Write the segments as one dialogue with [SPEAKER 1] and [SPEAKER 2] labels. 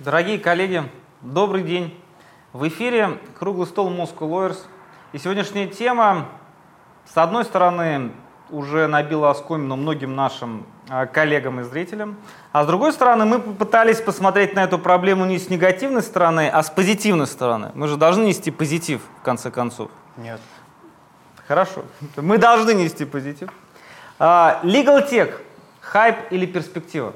[SPEAKER 1] Дорогие коллеги, добрый день. В эфире круглый стол Moscow Lawyers. И сегодняшняя тема, с одной стороны, уже набила оскомину многим нашим а, коллегам и зрителям, а с другой стороны, мы попытались посмотреть на эту проблему не с негативной стороны, а с позитивной стороны. Мы же должны нести позитив, в конце концов.
[SPEAKER 2] Нет.
[SPEAKER 1] Хорошо. Мы должны нести позитив. А, Legal Tech. Хайп или перспектива?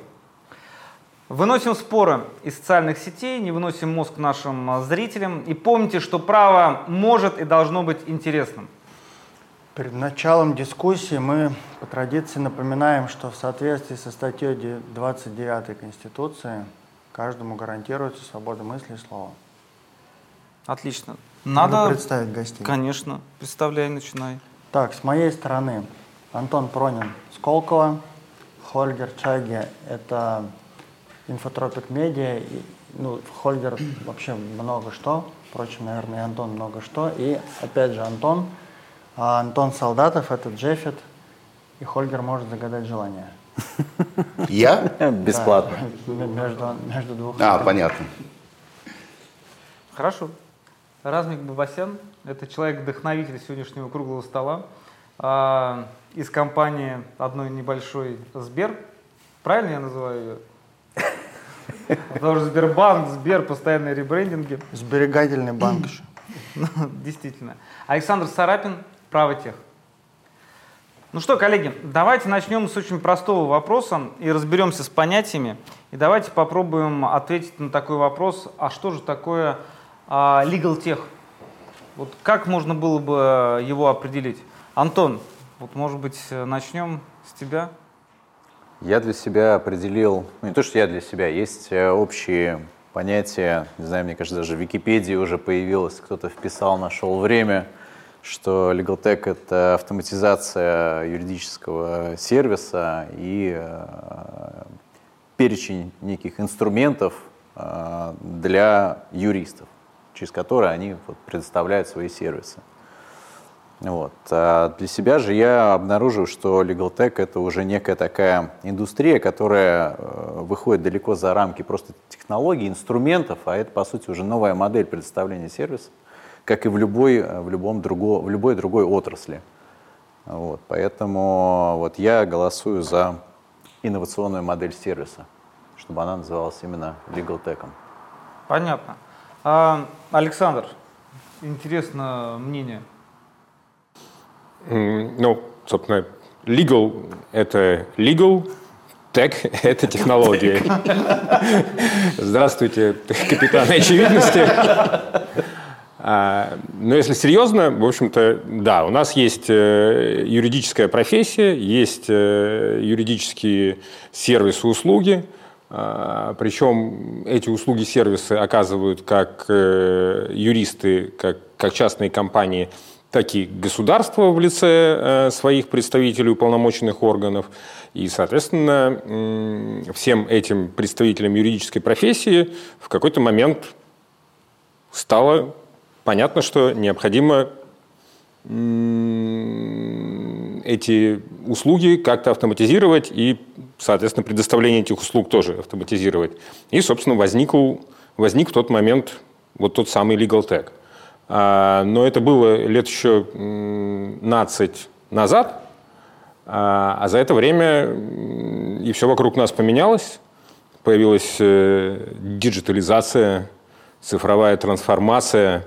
[SPEAKER 1] Выносим споры из социальных сетей, не выносим мозг нашим а, зрителям. И помните, что право может и должно быть интересным.
[SPEAKER 2] Перед началом дискуссии мы по традиции напоминаем, что в соответствии со статьей 29 Конституции каждому гарантируется свобода мысли и слова.
[SPEAKER 1] Отлично.
[SPEAKER 2] Надо,
[SPEAKER 1] Надо
[SPEAKER 2] представить гостей.
[SPEAKER 1] Конечно. Представляй, начинай.
[SPEAKER 2] Так, с моей стороны Антон Пронин Сколково, Хольгер Чаги – это Infotropic Media, и, ну, Хольгер вообще много что, впрочем, наверное, и Антон много что, и опять же Антон, а Антон Солдатов – это Jeffit, и Хольгер может загадать желание.
[SPEAKER 3] Я?
[SPEAKER 4] Бесплатно.
[SPEAKER 2] Между, между двух.
[SPEAKER 3] А, понятно.
[SPEAKER 1] Хорошо. Размик Бабасян – это человек-вдохновитель сегодняшнего круглого стола а, из компании одной небольшой Сбер. Правильно я называю ее? Потому что Сбербанк, Сбер, постоянные ребрендинги.
[SPEAKER 2] Сберегательный банк еще.
[SPEAKER 1] Ну, действительно. Александр Сарапин, Право тех. Ну что, коллеги, давайте начнем с очень простого вопроса и разберемся с понятиями. И давайте попробуем ответить на такой вопрос, а что же такое а, legal tech? Вот как можно было бы его определить? Антон, вот может быть начнем с тебя?
[SPEAKER 4] Я для себя определил, ну не то, что я для себя, есть э, общие понятия, не знаю, мне кажется, даже в Википедии уже появилось, кто-то вписал, нашел время, что Legal Tech — это автоматизация юридического сервиса и э, перечень неких инструментов э, для юристов, через которые они вот, предоставляют свои сервисы. Вот. А для себя же я обнаружил, что Legal Tech это уже некая такая индустрия, которая э, выходит далеко за рамки просто технологий, инструментов, а это, по сути, уже новая модель предоставления сервиса, как и в любой, в любом друго, в любой другой отрасли. Вот. Поэтому вот я голосую за инновационную модель сервиса, чтобы она называлась именно Legal Tech.
[SPEAKER 1] Понятно. А, Александр, интересно мнение.
[SPEAKER 5] Ну, собственно, legal — это legal, tech — это технологии. Здравствуйте, капитан очевидности. А, но если серьезно, в общем-то, да, у нас есть э, юридическая профессия, есть э, юридические сервисы, услуги, а, причем эти услуги, сервисы оказывают как э, юристы, как, как частные компании – так и государство в лице э, своих представителей уполномоченных органов. И, соответственно, всем этим представителям юридической профессии в какой-то момент стало понятно, что необходимо эти услуги как-то автоматизировать и, соответственно, предоставление этих услуг тоже автоматизировать. И, собственно, возникл, возник в тот момент вот тот самый Legal а, но это было лет еще 15 назад, а, а за это время и все вокруг нас поменялось. Появилась э, диджитализация, цифровая трансформация.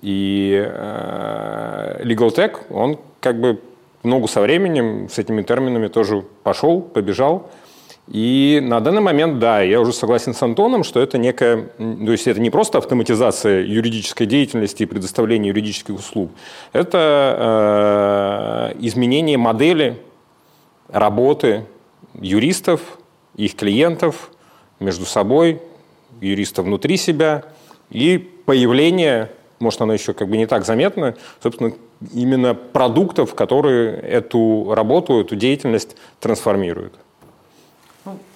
[SPEAKER 5] И э, Legal Tech, он как бы ногу со временем с этими терминами тоже пошел, побежал – и на данный момент, да, я уже согласен с Антоном, что это некая, то есть это не просто автоматизация юридической деятельности и предоставление юридических услуг, это э, изменение модели работы юристов, их клиентов между собой, юристов внутри себя и появление, может, оно еще как бы не так заметно, собственно, именно продуктов, которые эту работу, эту деятельность трансформируют.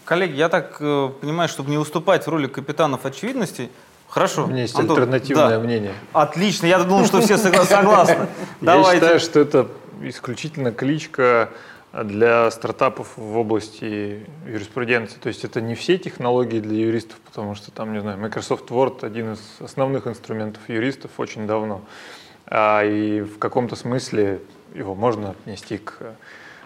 [SPEAKER 1] Коллеги, я так э, понимаю, чтобы не выступать в роли капитанов очевидности, Хорошо.
[SPEAKER 6] У меня есть Антон, альтернативное
[SPEAKER 1] да.
[SPEAKER 6] мнение.
[SPEAKER 1] Отлично, я думал, что все согласны.
[SPEAKER 6] Я считаю, что это исключительно кличка для стартапов в области юриспруденции. То есть это не все технологии для юристов, потому что там, не знаю, Microsoft Word один из основных инструментов юристов очень давно. А, и в каком-то смысле его можно отнести к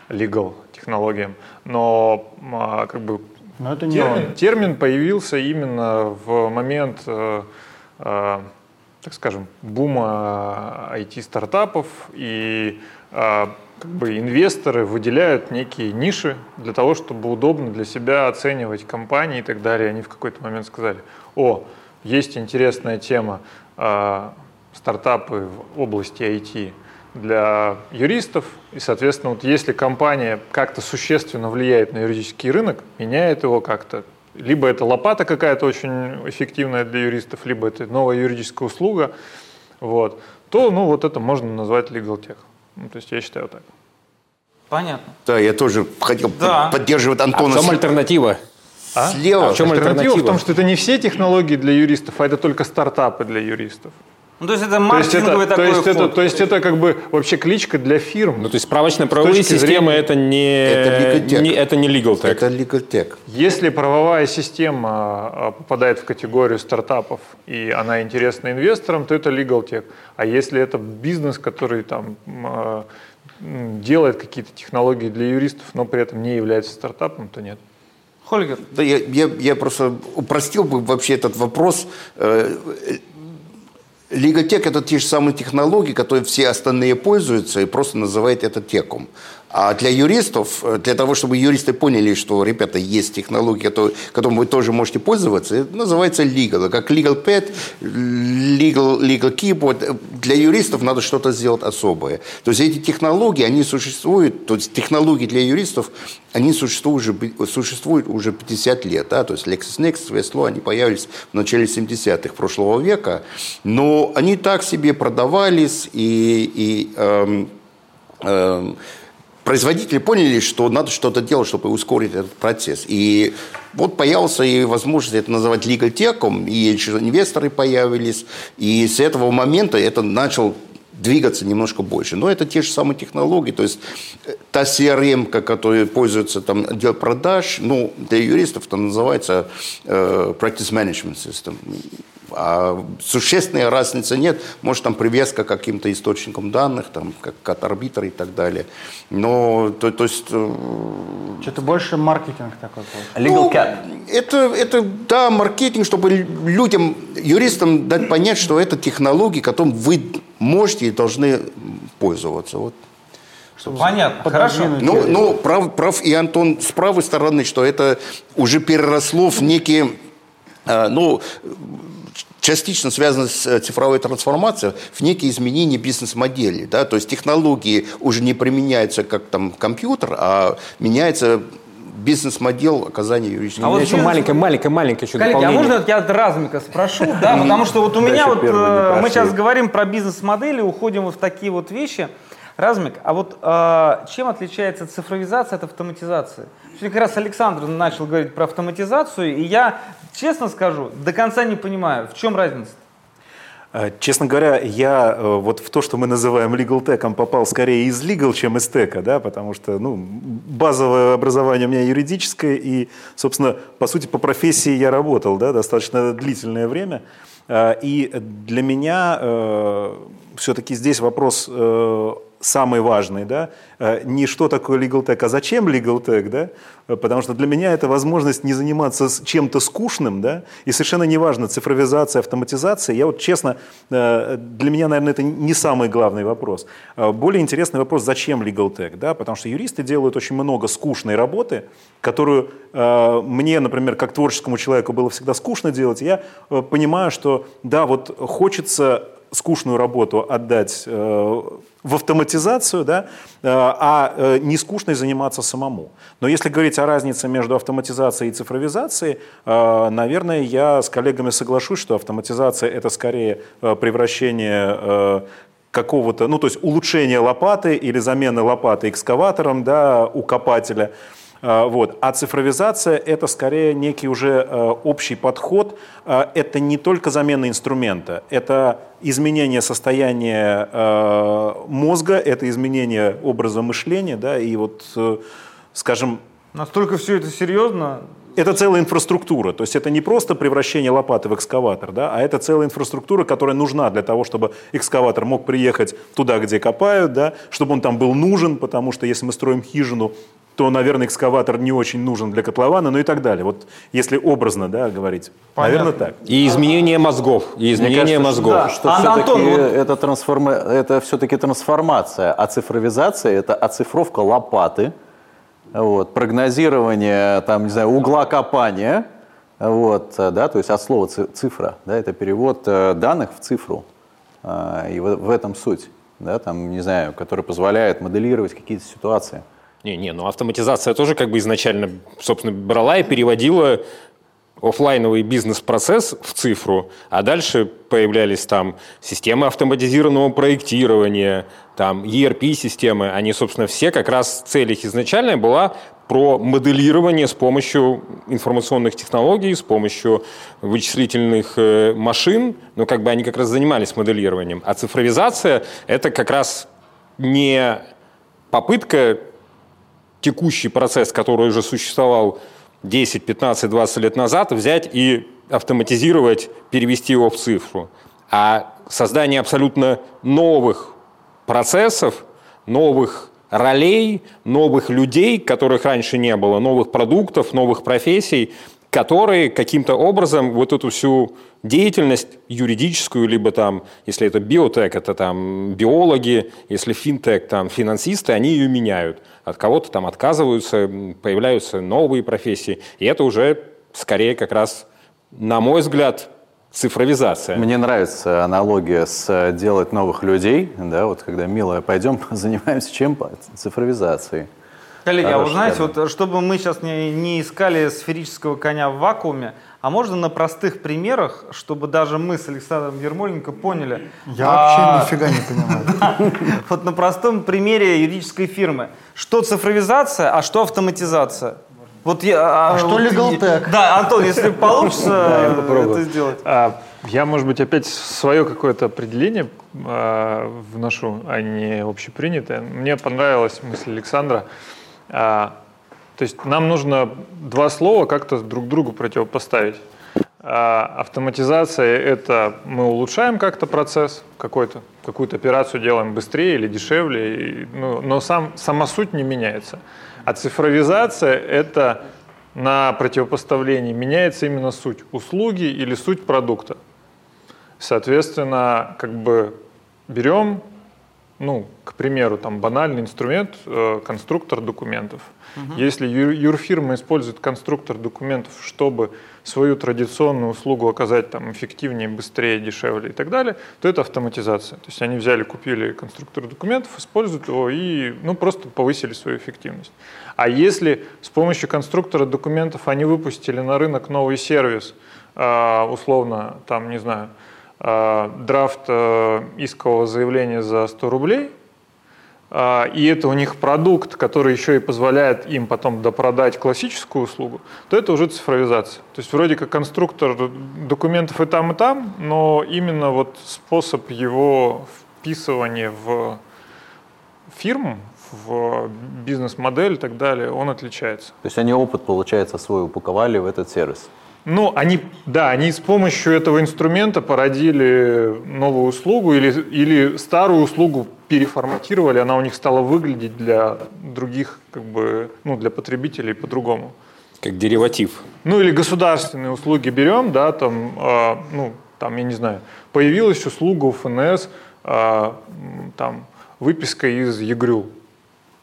[SPEAKER 6] legal технологиям. Но а, как бы
[SPEAKER 2] Но это не
[SPEAKER 6] термин,
[SPEAKER 2] он.
[SPEAKER 6] термин появился именно в момент, э, э, так скажем, бума IT-стартапов, и э, как бы инвесторы выделяют некие ниши для того, чтобы удобно для себя оценивать компании и так далее. Они в какой-то момент сказали, о, есть интересная тема, э, стартапы в области IT для юристов, и, соответственно, вот если компания как-то существенно влияет на юридический рынок, меняет его как-то, либо это лопата какая-то очень эффективная для юристов, либо это новая юридическая услуга, вот, то ну, вот это можно назвать legal tech. Ну, то есть я считаю так.
[SPEAKER 1] Понятно.
[SPEAKER 3] Да, я тоже хотел
[SPEAKER 1] Да.
[SPEAKER 3] под- поддерживать
[SPEAKER 5] А в
[SPEAKER 3] Антона
[SPEAKER 5] чем альтернатива?
[SPEAKER 3] слева.
[SPEAKER 5] А в чем
[SPEAKER 6] Альтернатива в
[SPEAKER 5] альтернатива?
[SPEAKER 6] том, что это не все технологии для юристов, а это только стартапы для юристов.
[SPEAKER 1] Ну, то есть это
[SPEAKER 6] То есть,
[SPEAKER 1] маркетинговый
[SPEAKER 6] это, то,
[SPEAKER 1] такой
[SPEAKER 6] есть это,
[SPEAKER 1] ход.
[SPEAKER 6] то есть это как бы вообще кличка для фирм.
[SPEAKER 5] Ну, то есть справочно-правовые системы
[SPEAKER 6] зрения-
[SPEAKER 5] это не,
[SPEAKER 3] Это
[SPEAKER 5] не, это не legal tech.
[SPEAKER 3] Это legal tech.
[SPEAKER 6] Если правовая система а, попадает в категорию стартапов и она интересна инвесторам, то это legal tech. А если это бизнес, который там а, делает какие-то технологии для юристов, но при этом не является стартапом, то нет.
[SPEAKER 1] Хольгер,
[SPEAKER 3] Да, я, я, я просто упростил бы вообще этот вопрос. Лиготек – это те же самые технологии, которые все остальные пользуются и просто называют это теком. А для юристов, э, для того, чтобы юристы поняли, что, ребята, есть технологии, которые, которым вы тоже можете пользоваться, это называется legal. Как legal pad, legal, legal keyboard. Для юристов надо что-то сделать особое. То есть эти технологии, они существуют, то есть технологии для юристов, они существуют уже, существуют уже 50 лет. Да? То есть LexisNexis, Westlaw, они появились в начале 70-х прошлого века, но они так себе продавались и, и эм, эм, производители поняли, что надо что-то делать, чтобы ускорить этот процесс. И вот появился и возможность это называть техом, и еще инвесторы появились, и с этого момента это начал двигаться немножко больше. Но это те же самые технологии, то есть э, та CRM, которая пользуется там отдел продаж, ну, для юристов это называется э, Practice Management System. А существенной разницы нет. Может, там привязка к каким-то источникам данных, там, как от арбитра и так далее. Но, то, то есть... э,
[SPEAKER 2] Что-то больше маркетинг такой. получается.
[SPEAKER 4] Legal
[SPEAKER 3] ну,
[SPEAKER 4] cap.
[SPEAKER 3] Это, это, да, маркетинг, чтобы людям, юристам дать понять, что это технологии, которым вы можете и должны пользоваться. Вот.
[SPEAKER 1] понятно, хорошо.
[SPEAKER 3] Ну, ну прав, прав и Антон с правой стороны, что это уже переросло в некие, э, ну, частично связано с э, цифровой трансформацией, в некие изменения бизнес-модели. Да? То есть технологии уже не применяются как там компьютер, а меняется бизнес-модель оказания юридических
[SPEAKER 1] А
[SPEAKER 5] У
[SPEAKER 1] вот
[SPEAKER 5] еще
[SPEAKER 1] бизнес-
[SPEAKER 5] маленькое, маленькое, маленькое еще
[SPEAKER 1] Коллеги, а
[SPEAKER 5] дополнение.
[SPEAKER 1] можно я Размика спрошу? Да, потому что вот у меня вот, э, мы сейчас говорим про бизнес-модели, уходим вот в такие вот вещи. Размик, а вот э, чем отличается цифровизация от автоматизации? Сегодня как раз Александр начал говорить про автоматизацию, и я, честно скажу, до конца не понимаю, в чем разница?
[SPEAKER 7] Э, Честно говоря, я э, вот в то, что мы называем legal tech, попал скорее из legal, чем из тека, да, потому что ну, базовое образование у меня юридическое, и, собственно, по сути, по профессии я работал да, достаточно длительное время. Э, И для меня все-таки здесь вопрос э, самый важный, да, э, не что такое legal tech, а зачем legal tech, да, Э, потому что для меня это возможность не заниматься чем-то скучным, да, и совершенно неважно, цифровизация, автоматизация, я вот честно, э, для меня, наверное, это не самый главный вопрос. Более интересный вопрос, зачем legal tech, да, потому что юристы делают очень много скучной работы, которую мне, например, как творческому человеку было всегда скучно делать, я понимаю, что да, вот хочется скучную работу отдать в автоматизацию, да, э, а э, не скучной заниматься самому. Но если говорить о разнице между автоматизацией и цифровизацией, э, наверное, я с коллегами соглашусь, что автоматизация это скорее превращение какого-то, ну то есть улучшение лопаты или замена лопаты экскаватором, да, у копателя. А, вот. А цифровизация – это скорее некий уже э, общий подход. А, это не только замена инструмента, это изменение состояния э, мозга, это изменение образа мышления, да, и вот, э, скажем,
[SPEAKER 1] Настолько все это серьезно,
[SPEAKER 7] это целая инфраструктура. То есть это не просто превращение лопаты в экскаватор, да, а это целая инфраструктура, которая нужна для того, чтобы экскаватор мог приехать туда, где копают, да, чтобы он там был нужен, потому что если мы строим хижину, то, наверное, экскаватор не очень нужен для котлована, ну и так далее. Вот если образно да, говорить.
[SPEAKER 1] Понятно.
[SPEAKER 7] Наверное, так.
[SPEAKER 5] И изменение мозгов. И изменение
[SPEAKER 4] Мне кажется,
[SPEAKER 5] мозгов.
[SPEAKER 1] да.
[SPEAKER 4] Что
[SPEAKER 1] А,
[SPEAKER 4] все-таки
[SPEAKER 1] Антон, вот-
[SPEAKER 4] это, трансформа... это все-таки трансформация, а цифровизация это оцифровка лопаты, вот, прогнозирование там, не знаю, угла копания, вот, да, то есть от слова ци- цифра, да, это перевод э, данных в цифру, А, и в, в этом суть, да, там, не знаю, который позволяет моделировать какие-то ситуации.
[SPEAKER 5] Не, не, ну автоматизация тоже как бы изначально, собственно, брала и переводила оффлайновый бизнес-процесс в цифру, а дальше появлялись там системы автоматизированного проектирования, там ERP-системы, они, собственно, все как раз цель их изначальная была про моделирование с помощью информационных технологий, с помощью вычислительных э, машин, ну, как бы они как раз занимались моделированием. А цифровизация — это как раз не попытка текущий процесс, который уже существовал 10, 15, 20 лет назад, взять и автоматизировать, перевести его в цифру. А создание абсолютно новых процессов, новых ролей, новых людей, которых раньше не было, новых продуктов, новых профессий, которые каким-то образом вот эту всю деятельность юридическую, либо там, если это биотек, это там биологи, если финтек, там финансисты, они ее меняют. От кого-то там отказываются, появляются новые профессии. И это уже скорее как раз, на мой взгляд, цифровизация.
[SPEAKER 4] Мне нравится аналогия с э, делать новых людей, да, вот когда, милая, пойдем занимаемся чем? Цифровизацией.
[SPEAKER 1] Коллеги, а вы
[SPEAKER 4] Хороший
[SPEAKER 1] знаете, вот чтобы мы сейчас не, не искали сферического коня в вакууме, а можно на простых примерах, чтобы даже мы с Александром Ермоленко поняли.
[SPEAKER 2] Я
[SPEAKER 1] а,
[SPEAKER 2] вообще нифига не понимаю.
[SPEAKER 1] Вот на простом примере юридической фирмы. Что цифровизация, а что автоматизация? Вот я,
[SPEAKER 2] А что
[SPEAKER 1] вот
[SPEAKER 2] legal tech?
[SPEAKER 1] Да, Антон, если получится это сделать.
[SPEAKER 6] А, я, может быть, опять свое какое-то определение а, вношу, а не общепринятое. Мне понравилась мысль Александра. То есть нам нужно два слова как-то друг другу противопоставить. А, автоматизация – это мы улучшаем как-то процесс какой-то, какую-то операцию делаем быстрее или дешевле, и, ну, но сам, сама суть не меняется. А цифровизация – это на противопоставлении меняется именно суть услуги или суть продукта. Соответственно, как бы берем, ну, к примеру, там банальный инструмент, э, конструктор документов. Если ю- юрфирма использует конструктор документов, чтобы свою традиционную услугу оказать там эффективнее, быстрее, дешевле и так далее, то это автоматизация. То есть они взяли, купили конструктор документов, используют его и ну, просто повысили свою эффективность. А если с помощью конструктора документов они выпустили на рынок новый сервис, а, условно, там, не знаю, драфт э, искового заявления за 100 рублей, а, и это у них продукт, который еще и позволяет им потом допродать классическую услугу, то это уже цифровизация. То есть вроде как конструктор документов и там, и там, но именно вот способ его вписывания в фирму, в бизнес-модель и так далее, он отличается.
[SPEAKER 4] То есть они опыт, получается, свой упаковали в этот сервис.
[SPEAKER 6] Ну, они, да, они с помощью этого инструмента породили новую услугу или, или старую услугу переформатировали, она у них стала выглядеть для других, как бы, ну, для потребителей по-другому.
[SPEAKER 5] Как дериватив.
[SPEAKER 6] Ну, или государственные услуги берем, да, там, а, ну, там, я не знаю, появилась услуга у ФНС, а, м, там, выписка из ЕГРЮ,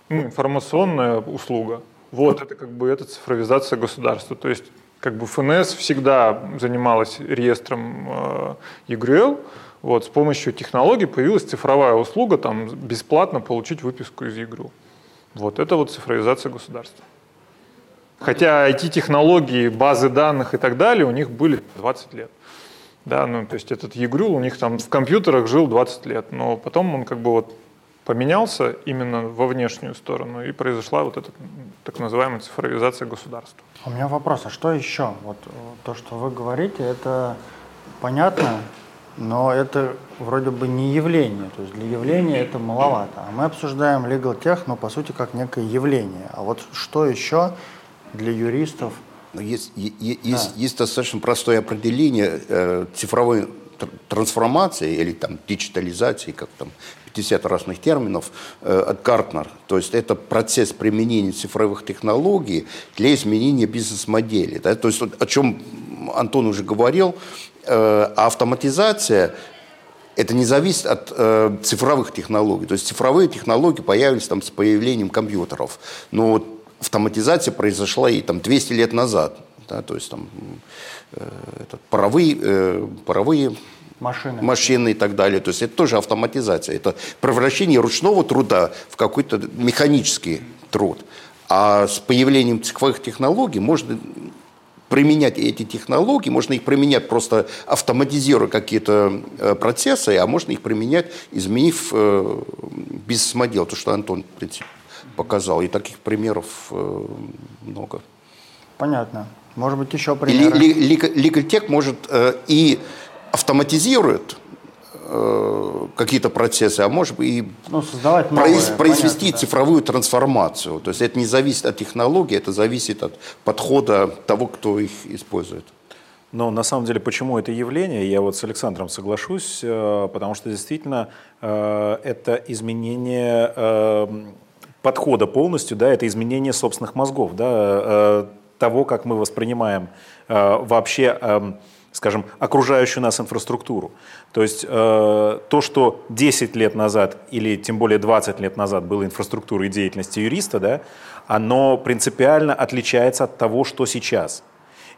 [SPEAKER 6] ну, информационная услуга. Вот, это как бы это цифровизация государства. То есть, как бы ФНС всегда занималась реестром э, ЕГРЮЛ, вот, с помощью технологий появилась цифровая услуга, там, бесплатно получить выписку из ЕГРЮ. Вот, это вот цифровизация государства. Хотя IT-технологии, базы данных и так далее у них были 20 лет. Да, ну, то есть этот ЕГРЮЛ у них там в компьютерах жил 20 лет, но потом он как бы вот поменялся именно во внешнюю сторону, и произошла вот эта так называемая цифровизация государства.
[SPEAKER 2] У меня вопрос, а что еще? Вот э, то, что вы говорите, это понятно, но это вроде бы не явление. То есть для явления это маловато. А мы обсуждаем legal tech, но по сути как некое явление. А вот что еще для юристов?
[SPEAKER 3] Есть, есть, да. есть достаточно простое определение э, цифровой трансформации или там диджитализации, как там 50 разных терминов э, от Гартнер. То есть это процесс применения цифровых технологий для изменения бизнес-модели. Да? То есть о чем Антон уже говорил, э, автоматизация это не зависит от э, цифровых технологий. То есть цифровые технологии появились там с появлением компьютеров. Но вот автоматизация произошла и там 200 лет назад. Да, то есть там э, этот, паровые, э, паровые машины. машины и так далее. То есть это тоже автоматизация. Это превращение ручного труда в какой-то механический труд. А с появлением цифровых технологий можно применять эти технологии, можно их применять просто автоматизируя какие-то э, процессы, а можно их применять, изменив э, бизнес-модель, то, что Антон, в принципе, показал. И таких примеров э, много.
[SPEAKER 2] Понятно. Может быть, еще примеры?
[SPEAKER 3] Tech может и автоматизирует э, какие-то процессы, а может быть и
[SPEAKER 2] ну, создавать новое, произ,
[SPEAKER 3] произвести понятно, цифровую да. трансформацию. То есть это не зависит от технологии, это зависит от подхода того, кто их использует.
[SPEAKER 7] Но на самом деле, почему это явление, я вот с Александром соглашусь, э, потому что действительно э, это изменение подхода полностью, да, это изменение собственных мозгов, да, того, как мы воспринимаем вообще эм, скажем, окружающую нас инфраструктуру. То есть э, то, что 10 лет назад или тем более 20 лет назад было инфраструктурой деятельности юриста, да, оно принципиально отличается от того, что сейчас.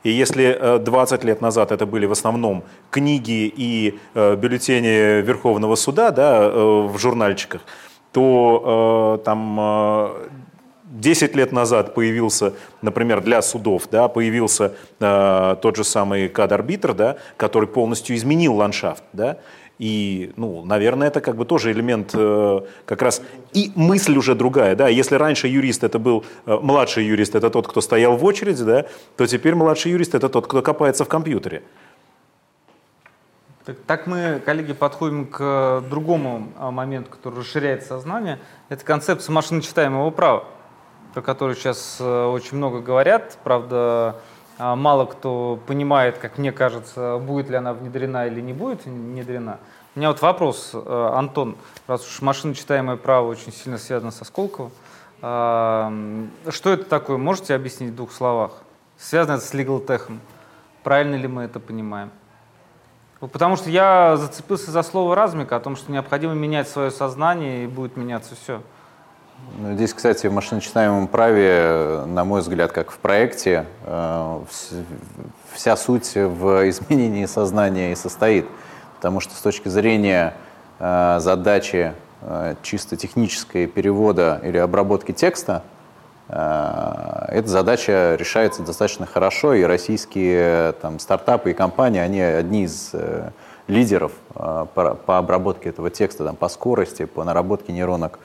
[SPEAKER 7] И если 20 э, лет назад это были в основном книги и э, бюллетени Верховного суда да, э, в журнальчиках, то э, там 10 лет назад появился, например, для судов, да, появился э, тот же самый кад-арбитр, да, который полностью изменил ландшафт. Да, и, ну, наверное, это как бы тоже элемент э, как раз и мысль уже другая, да. Если раньше юрист это был э, младший юрист, это тот, кто стоял в очереди, да, то теперь младший юрист это тот, кто копается в компьютере.
[SPEAKER 1] Так, так мы, коллеги, подходим к другому а, моменту, который расширяет сознание. Это концепция машиночитаемого права про которую сейчас э, очень много говорят. Правда, а, мало кто понимает, как мне кажется, будет ли она внедрена или не будет внедрена. У меня вот вопрос, э, Антон, раз уж машиночитаемое право очень сильно связано со Сколково, а, что это такое, можете объяснить в двух словах? Связано это с tech? Правильно ли мы это понимаем? Потому что я зацепился за слово размика, о том, что необходимо менять свое сознание, и будет меняться все.
[SPEAKER 4] Ну, здесь, кстати, в машиночитаемом праве, на мой взгляд, как в проекте, э, вся суть в изменении сознания и состоит. Потому что с точки зрения э, задачи э, чисто технической перевода или обработки текста, эта задача решается достаточно хорошо, и российские там, стартапы и компании, они одни из лидеров по, обработке этого текста, там, по скорости, по наработке нейронок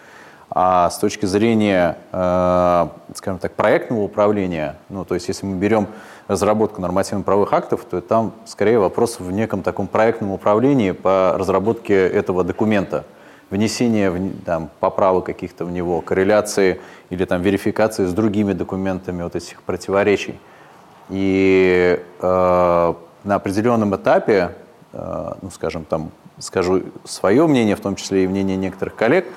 [SPEAKER 4] а с точки зрения, э, скажем так, проектного управления, ну, то есть если мы берем разработку нормативно-правовых актов, то там скорее вопрос в неком таком проектном управлении по разработке этого документа, внесение там, поправок каких-то в него, корреляции или там, верификации с другими документами вот этих противоречий. И э, на определенном этапе, э, ну, скажем, там, скажу свое мнение, в том числе и мнение некоторых коллег –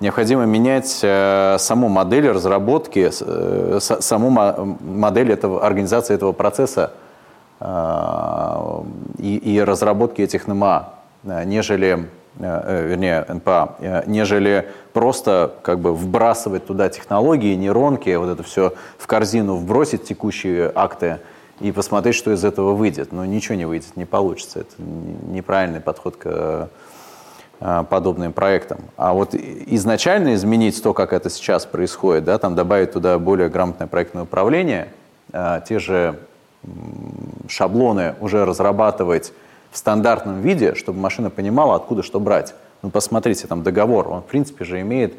[SPEAKER 4] необходимо менять э, саму модель разработки, э, саму модель этого, организации этого процесса э, и, и разработки этих НМА, нежели, вернее, НПА, нежели просто как бы вбрасывать туда технологии, нейронки, вот это все в корзину вбросить текущие акты и посмотреть, что из этого выйдет. Но ничего не выйдет, не получится. Это неправильный подход к подобным проектам. А вот изначально изменить то, как это сейчас происходит, да, там добавить туда более грамотное проектное управление, э, те же шаблоны уже разрабатывать в стандартном виде, чтобы машина понимала, откуда что брать. Ну, посмотрите, там договор, он в принципе же имеет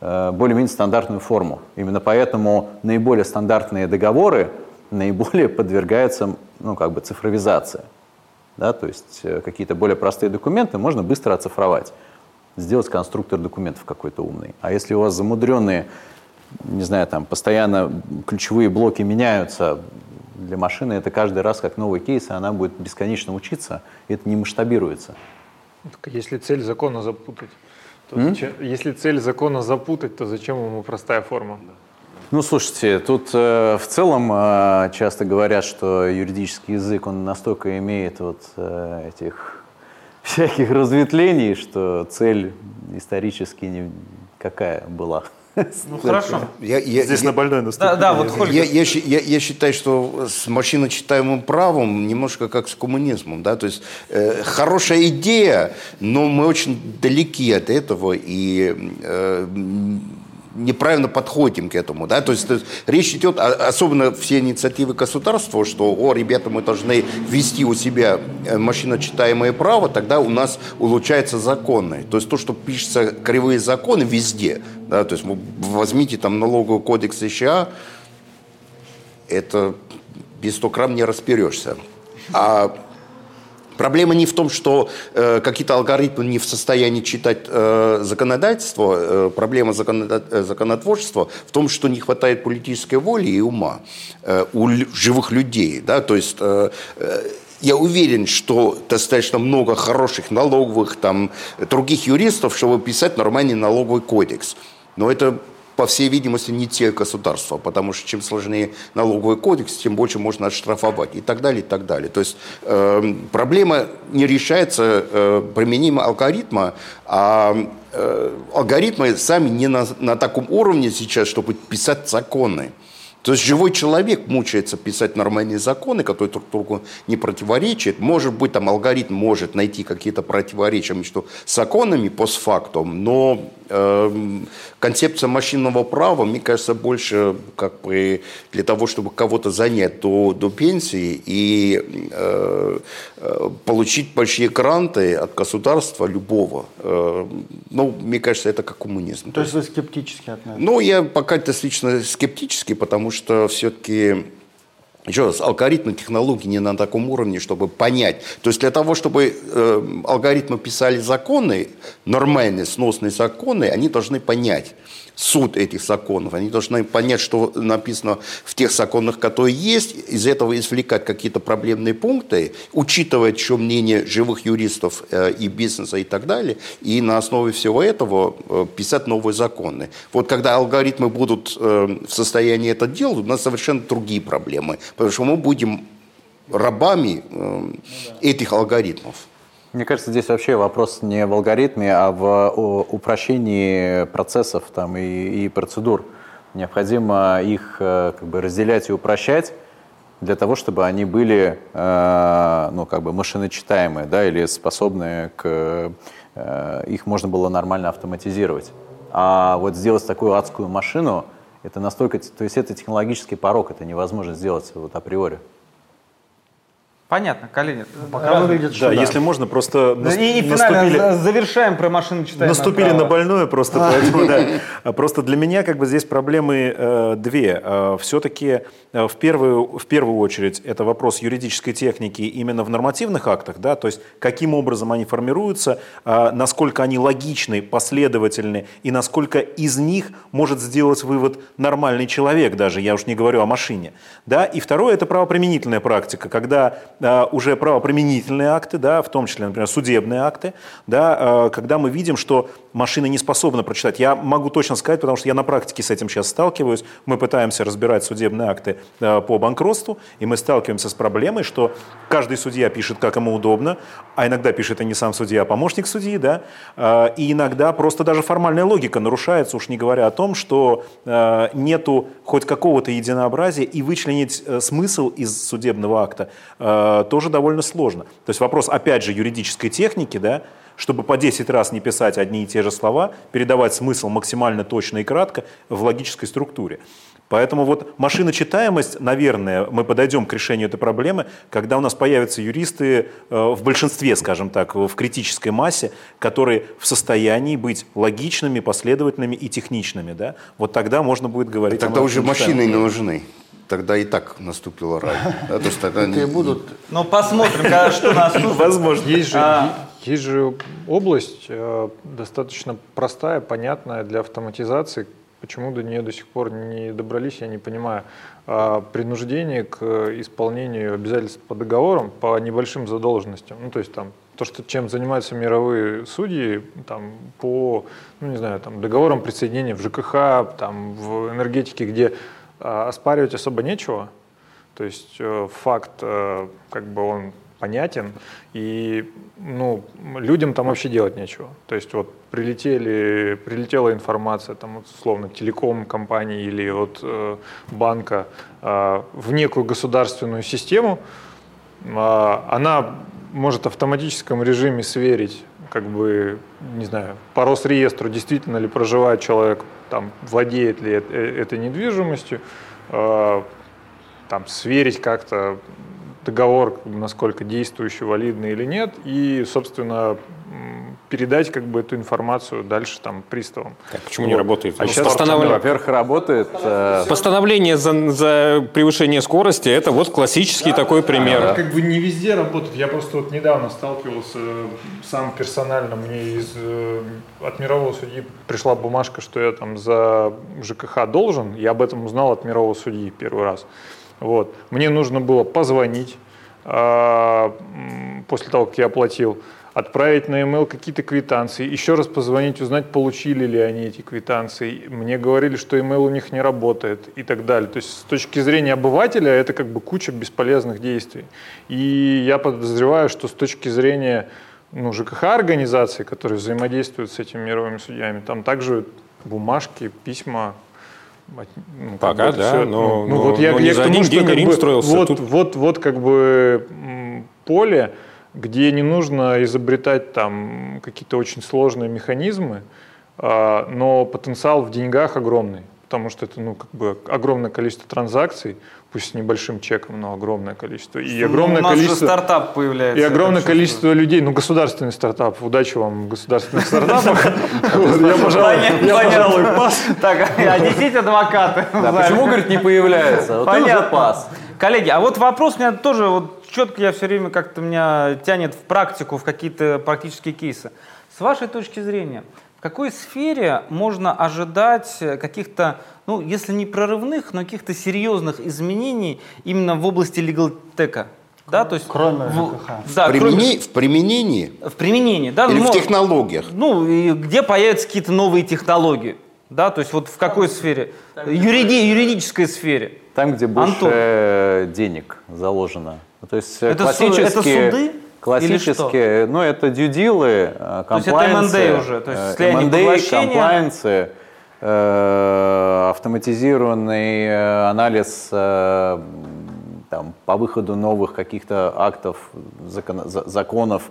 [SPEAKER 4] э, более-менее стандартную форму. Именно поэтому наиболее стандартные договоры наиболее подвергаются, ну, как бы цифровизации. Да, то есть э, какие-то более простые документы можно быстро оцифровать, сделать конструктор документов какой-то умный. А если у вас замудренные, не знаю, там постоянно ключевые блоки меняются, для машины это каждый раз как новый кейс, и она будет бесконечно учиться, и это не масштабируется.
[SPEAKER 6] Так Если цель закона запутать, то зачем- если цель закона запутать, то зачем ему простая форма?
[SPEAKER 4] Ну, слушайте, тут э, в целом э, часто говорят, что юридический язык, он настолько имеет вот э, этих всяких разветвлений, что цель исторически не, какая была.
[SPEAKER 1] Ну хорошо.
[SPEAKER 3] Я, я-
[SPEAKER 7] Здесь
[SPEAKER 3] я-
[SPEAKER 7] на больной наступили.
[SPEAKER 1] Да, да, вот.
[SPEAKER 3] Я, я я- я считаю, что с машиночитаемым правом немножко как с коммунизмом. Да? То есть э, хорошая идея, но мы очень далеки от этого и э, неправильно подходим к этому. Да? То, есть, то есть речь идет, особенно все инициативы государства, что, о, ребята, мы должны ввести у себя э, машиночитаемое право, тогда у нас улучшаются законы. То есть то, что пишется кривые законы везде. Да? То есть возьмите там налоговый кодекс США, это без 100 грамм не разберешься. А проблема не в том, что э, какие-то алгоритмы не в состоянии читать э, законодательство, э, проблема законода- э, законотворчества в том, что не хватает политической воли и ума э, у живых людей. Да? То есть э, э, я уверен, что достаточно много хороших налоговых, там, других юристов, чтобы писать нормальный налоговый кодекс. Но это по всей видимости, не те государства, потому что чем сложнее налоговый кодекс, тем больше можно отштрафовать и так далее, и так далее. То есть э, проблема не решается э, применением алгоритма, а э, алгоритмы сами не на, на таком уровне сейчас, чтобы писать законы. То есть живой человек мучается писать нормальные законы, которые друг другу не противоречат. Может быть, там алгоритм может найти какие-то противоречия между законами постфактум, но э, концепция машинного права, мне кажется, больше как бы для того, чтобы кого-то занять до, до пенсии и э, э, получить большие гранты от государства любого. Э, ну, мне кажется, это как коммунизм.
[SPEAKER 2] То есть вы скептически относитесь?
[SPEAKER 3] Ну, я пока достаточно скептически, потому что все-таки еще раз, алгоритмы технологий не на таком уровне, чтобы понять. То есть для того, чтобы э, алгоритмы писали законы, нормальные, сносные законы, они должны понять суть этих законов. Они должны понять, что написано в тех законах, которые есть, из этого извлекать какие-то проблемные пункты, учитывать еще мнение живых юристов э, и бизнеса и так далее, и на основе всего этого э, писать новые законы. Вот когда алгоритмы будут э, в состоянии это делать, у нас совершенно другие проблемы, потому что мы будем рабами э, этих алгоритмов.
[SPEAKER 4] Мне кажется, здесь вообще вопрос не в алгоритме, а в упрощении процессов там, и, и процедур. Необходимо их э, как бы, разделять и упрощать для того, чтобы они были э, ну, как бы машиночитаемые да, или способны к... э, их можно было нормально автоматизировать. А вот сделать такую адскую машину, это настолько... То есть это технологический порог, это невозможно сделать вот априори.
[SPEAKER 1] Понятно, коллеги.
[SPEAKER 2] Пока выглядит, что
[SPEAKER 7] Да,
[SPEAKER 2] да.
[SPEAKER 7] если можно, просто нас-
[SPEAKER 1] И, и
[SPEAKER 7] наступили-
[SPEAKER 1] за- завершаем про машину читаемое
[SPEAKER 7] Наступили на больное просто, поэтому, да. А Просто для меня как бы здесь проблемы э, две. Все-таки э, в, первую, в первую очередь это вопрос юридической техники именно в нормативных актах, да, то есть каким образом они формируются, а, насколько они логичны, последовательны и насколько из них может сделать вывод нормальный человек даже, я уж не говорю о машине. Да? И второе это правоприменительная практика, когда а, уже правоприменительные акты, да, в том числе, например, судебные акты, да, а, когда мы видим, что машина не способна прочитать. Я могу точно сказать, потому что я на практике с этим сейчас сталкиваюсь. Мы пытаемся разбирать судебные акты а, по банкротству, и мы сталкиваемся с проблемой, что каждый судья пишет, как ему удобно, а иногда пишет и не сам судья, а помощник судьи, да, А, и иногда просто даже формальная логика нарушается, уж не говоря о том, что а, нету хоть какого-то единообразия, и вычленить э, смысл из судебного акта э, тоже довольно сложно. То есть вопрос, опять же, юридической техники, да, чтобы по 10 раз не писать одни и те же слова, передавать смысл максимально точно и кратко в логической структуре. Поэтому вот машиночитаемость, наверное, мы подойдем к решению этой проблемы, когда у нас появятся юристы э, в большинстве, скажем так, в критической массе, которые в состоянии быть логичными, последовательными и техничными. Да? Вот тогда можно будет говорить
[SPEAKER 3] Тогда
[SPEAKER 7] о
[SPEAKER 3] уже машины не нужны. Тогда и так наступила рай. Да, то есть тогда
[SPEAKER 2] И
[SPEAKER 3] не-
[SPEAKER 2] будут
[SPEAKER 1] Ну, посмотрим, что наступит.
[SPEAKER 7] Возможно.
[SPEAKER 6] Есть же,
[SPEAKER 1] А.
[SPEAKER 6] есть же область э, достаточно простая, понятная для автоматизации. Почему до нее до сих пор не добрались, я не понимаю. А, принуждение к исполнению обязательств по договорам по небольшим задолженностям. Ну, то есть там то, что, чем занимаются мировые судьи там, по ну, не знаю, там, договорам присоединения в ЖКХ, там, в энергетике, где а, оспаривать особо нечего. То есть э, факт, э, как бы он понятен, и ну, людям там вообще делать нечего. То есть вот прилетели, прилетела информация, там, вот, условно, телеком компании или от э, банка э, в некую государственную систему, э, она может в автоматическом режиме сверить, как бы, не знаю, по Росреестру, действительно ли проживает человек, там, владеет ли э- этой недвижимостью, э, там, сверить как-то договор, насколько действующий, валидный или нет, и, собственно, передать как бы эту информацию дальше там приставам.
[SPEAKER 5] Так, почему не
[SPEAKER 6] Вот.
[SPEAKER 5] работает?
[SPEAKER 6] А
[SPEAKER 5] Ну,
[SPEAKER 6] сейчас
[SPEAKER 5] постанов-
[SPEAKER 4] Ну, Во-первых, работает. э,
[SPEAKER 5] Постановление за, за превышение скорости – это вот классический такой пример.
[SPEAKER 6] Как бы не везде работает. Я просто вот недавно сталкивался э, сам персонально. Мне из, э, от мирового судьи пришла бумажка, что я там за ЖКХ должен. Я об этом узнал от мирового судьи первый раз. Вот. Мне нужно было позвонить а, после того, как я оплатил, отправить на e-mail какие-то квитанции, еще раз позвонить, узнать, получили ли они эти квитанции. Мне говорили, что email у них не работает и так далее. То есть с точки зрения обывателя это как бы куча бесполезных действий. И я подозреваю, что с точки зрения ну, ЖКХ организаций, которые взаимодействуют с этими мировыми судьями, там также бумажки, письма,
[SPEAKER 5] Пока
[SPEAKER 6] бы это
[SPEAKER 5] да,
[SPEAKER 6] всё,
[SPEAKER 5] но-
[SPEAKER 6] ну,
[SPEAKER 5] но-
[SPEAKER 6] вот я,
[SPEAKER 5] но не
[SPEAKER 6] я
[SPEAKER 5] за
[SPEAKER 6] к тому,
[SPEAKER 5] один день
[SPEAKER 6] как
[SPEAKER 5] Рим
[SPEAKER 6] бы
[SPEAKER 5] строился.
[SPEAKER 6] Вот,
[SPEAKER 5] Тут-
[SPEAKER 6] вот, вот как бы поле, где не нужно изобретать там какие-то очень сложные механизмы, а, но потенциал в деньгах огромный, потому что это ну как бы огромное количество транзакций, пусть с небольшим чеком, но огромное количество и
[SPEAKER 1] Ну,
[SPEAKER 6] огромное
[SPEAKER 1] у нас
[SPEAKER 6] количество
[SPEAKER 1] же стартап появляется.
[SPEAKER 6] и огромное
[SPEAKER 1] так чувствую.
[SPEAKER 6] количество людей, ну, государственный стартап. Удачи вам в государственных стартапах. Я, пожалуй, пас.
[SPEAKER 1] Так, а несите адвокаты.
[SPEAKER 4] Да, почему, говорит, не появляется? Вот уже
[SPEAKER 1] Понятно.
[SPEAKER 4] пас.
[SPEAKER 1] Коллеги, а вот вопрос у меня тоже, вот четко я все время как-то меня тянет в практику, в какие-то практические кейсы. С вашей точки зрения, какой сфере можно ожидать каких-то, ну, если не прорывных, но каких-то серьезных изменений именно в области легалтека? Да, то есть
[SPEAKER 2] Кроме
[SPEAKER 1] в-
[SPEAKER 2] ЖКХ.
[SPEAKER 1] Да,
[SPEAKER 3] в,
[SPEAKER 1] кроме-
[SPEAKER 3] применении, в применении
[SPEAKER 1] в применении, да,
[SPEAKER 3] или
[SPEAKER 1] ну,
[SPEAKER 3] в технологиях?
[SPEAKER 1] ну, и где появятся какие-то новые технологии? Да, то есть вот в какой сфере? Юриди, юридической сфере.
[SPEAKER 4] Там, где больше
[SPEAKER 1] Антон.
[SPEAKER 4] э, денег заложено. То есть э,
[SPEAKER 1] Это су-
[SPEAKER 4] классические...
[SPEAKER 1] это суды
[SPEAKER 4] Классические, ну это дьюдилы,
[SPEAKER 1] То есть это M&A уже, то есть
[SPEAKER 4] M&A,
[SPEAKER 1] поглощения.
[SPEAKER 4] комплайенсы, э, автоматизированный э, анализ э, м, там, по выходу новых каких-то актов, закона- за- законов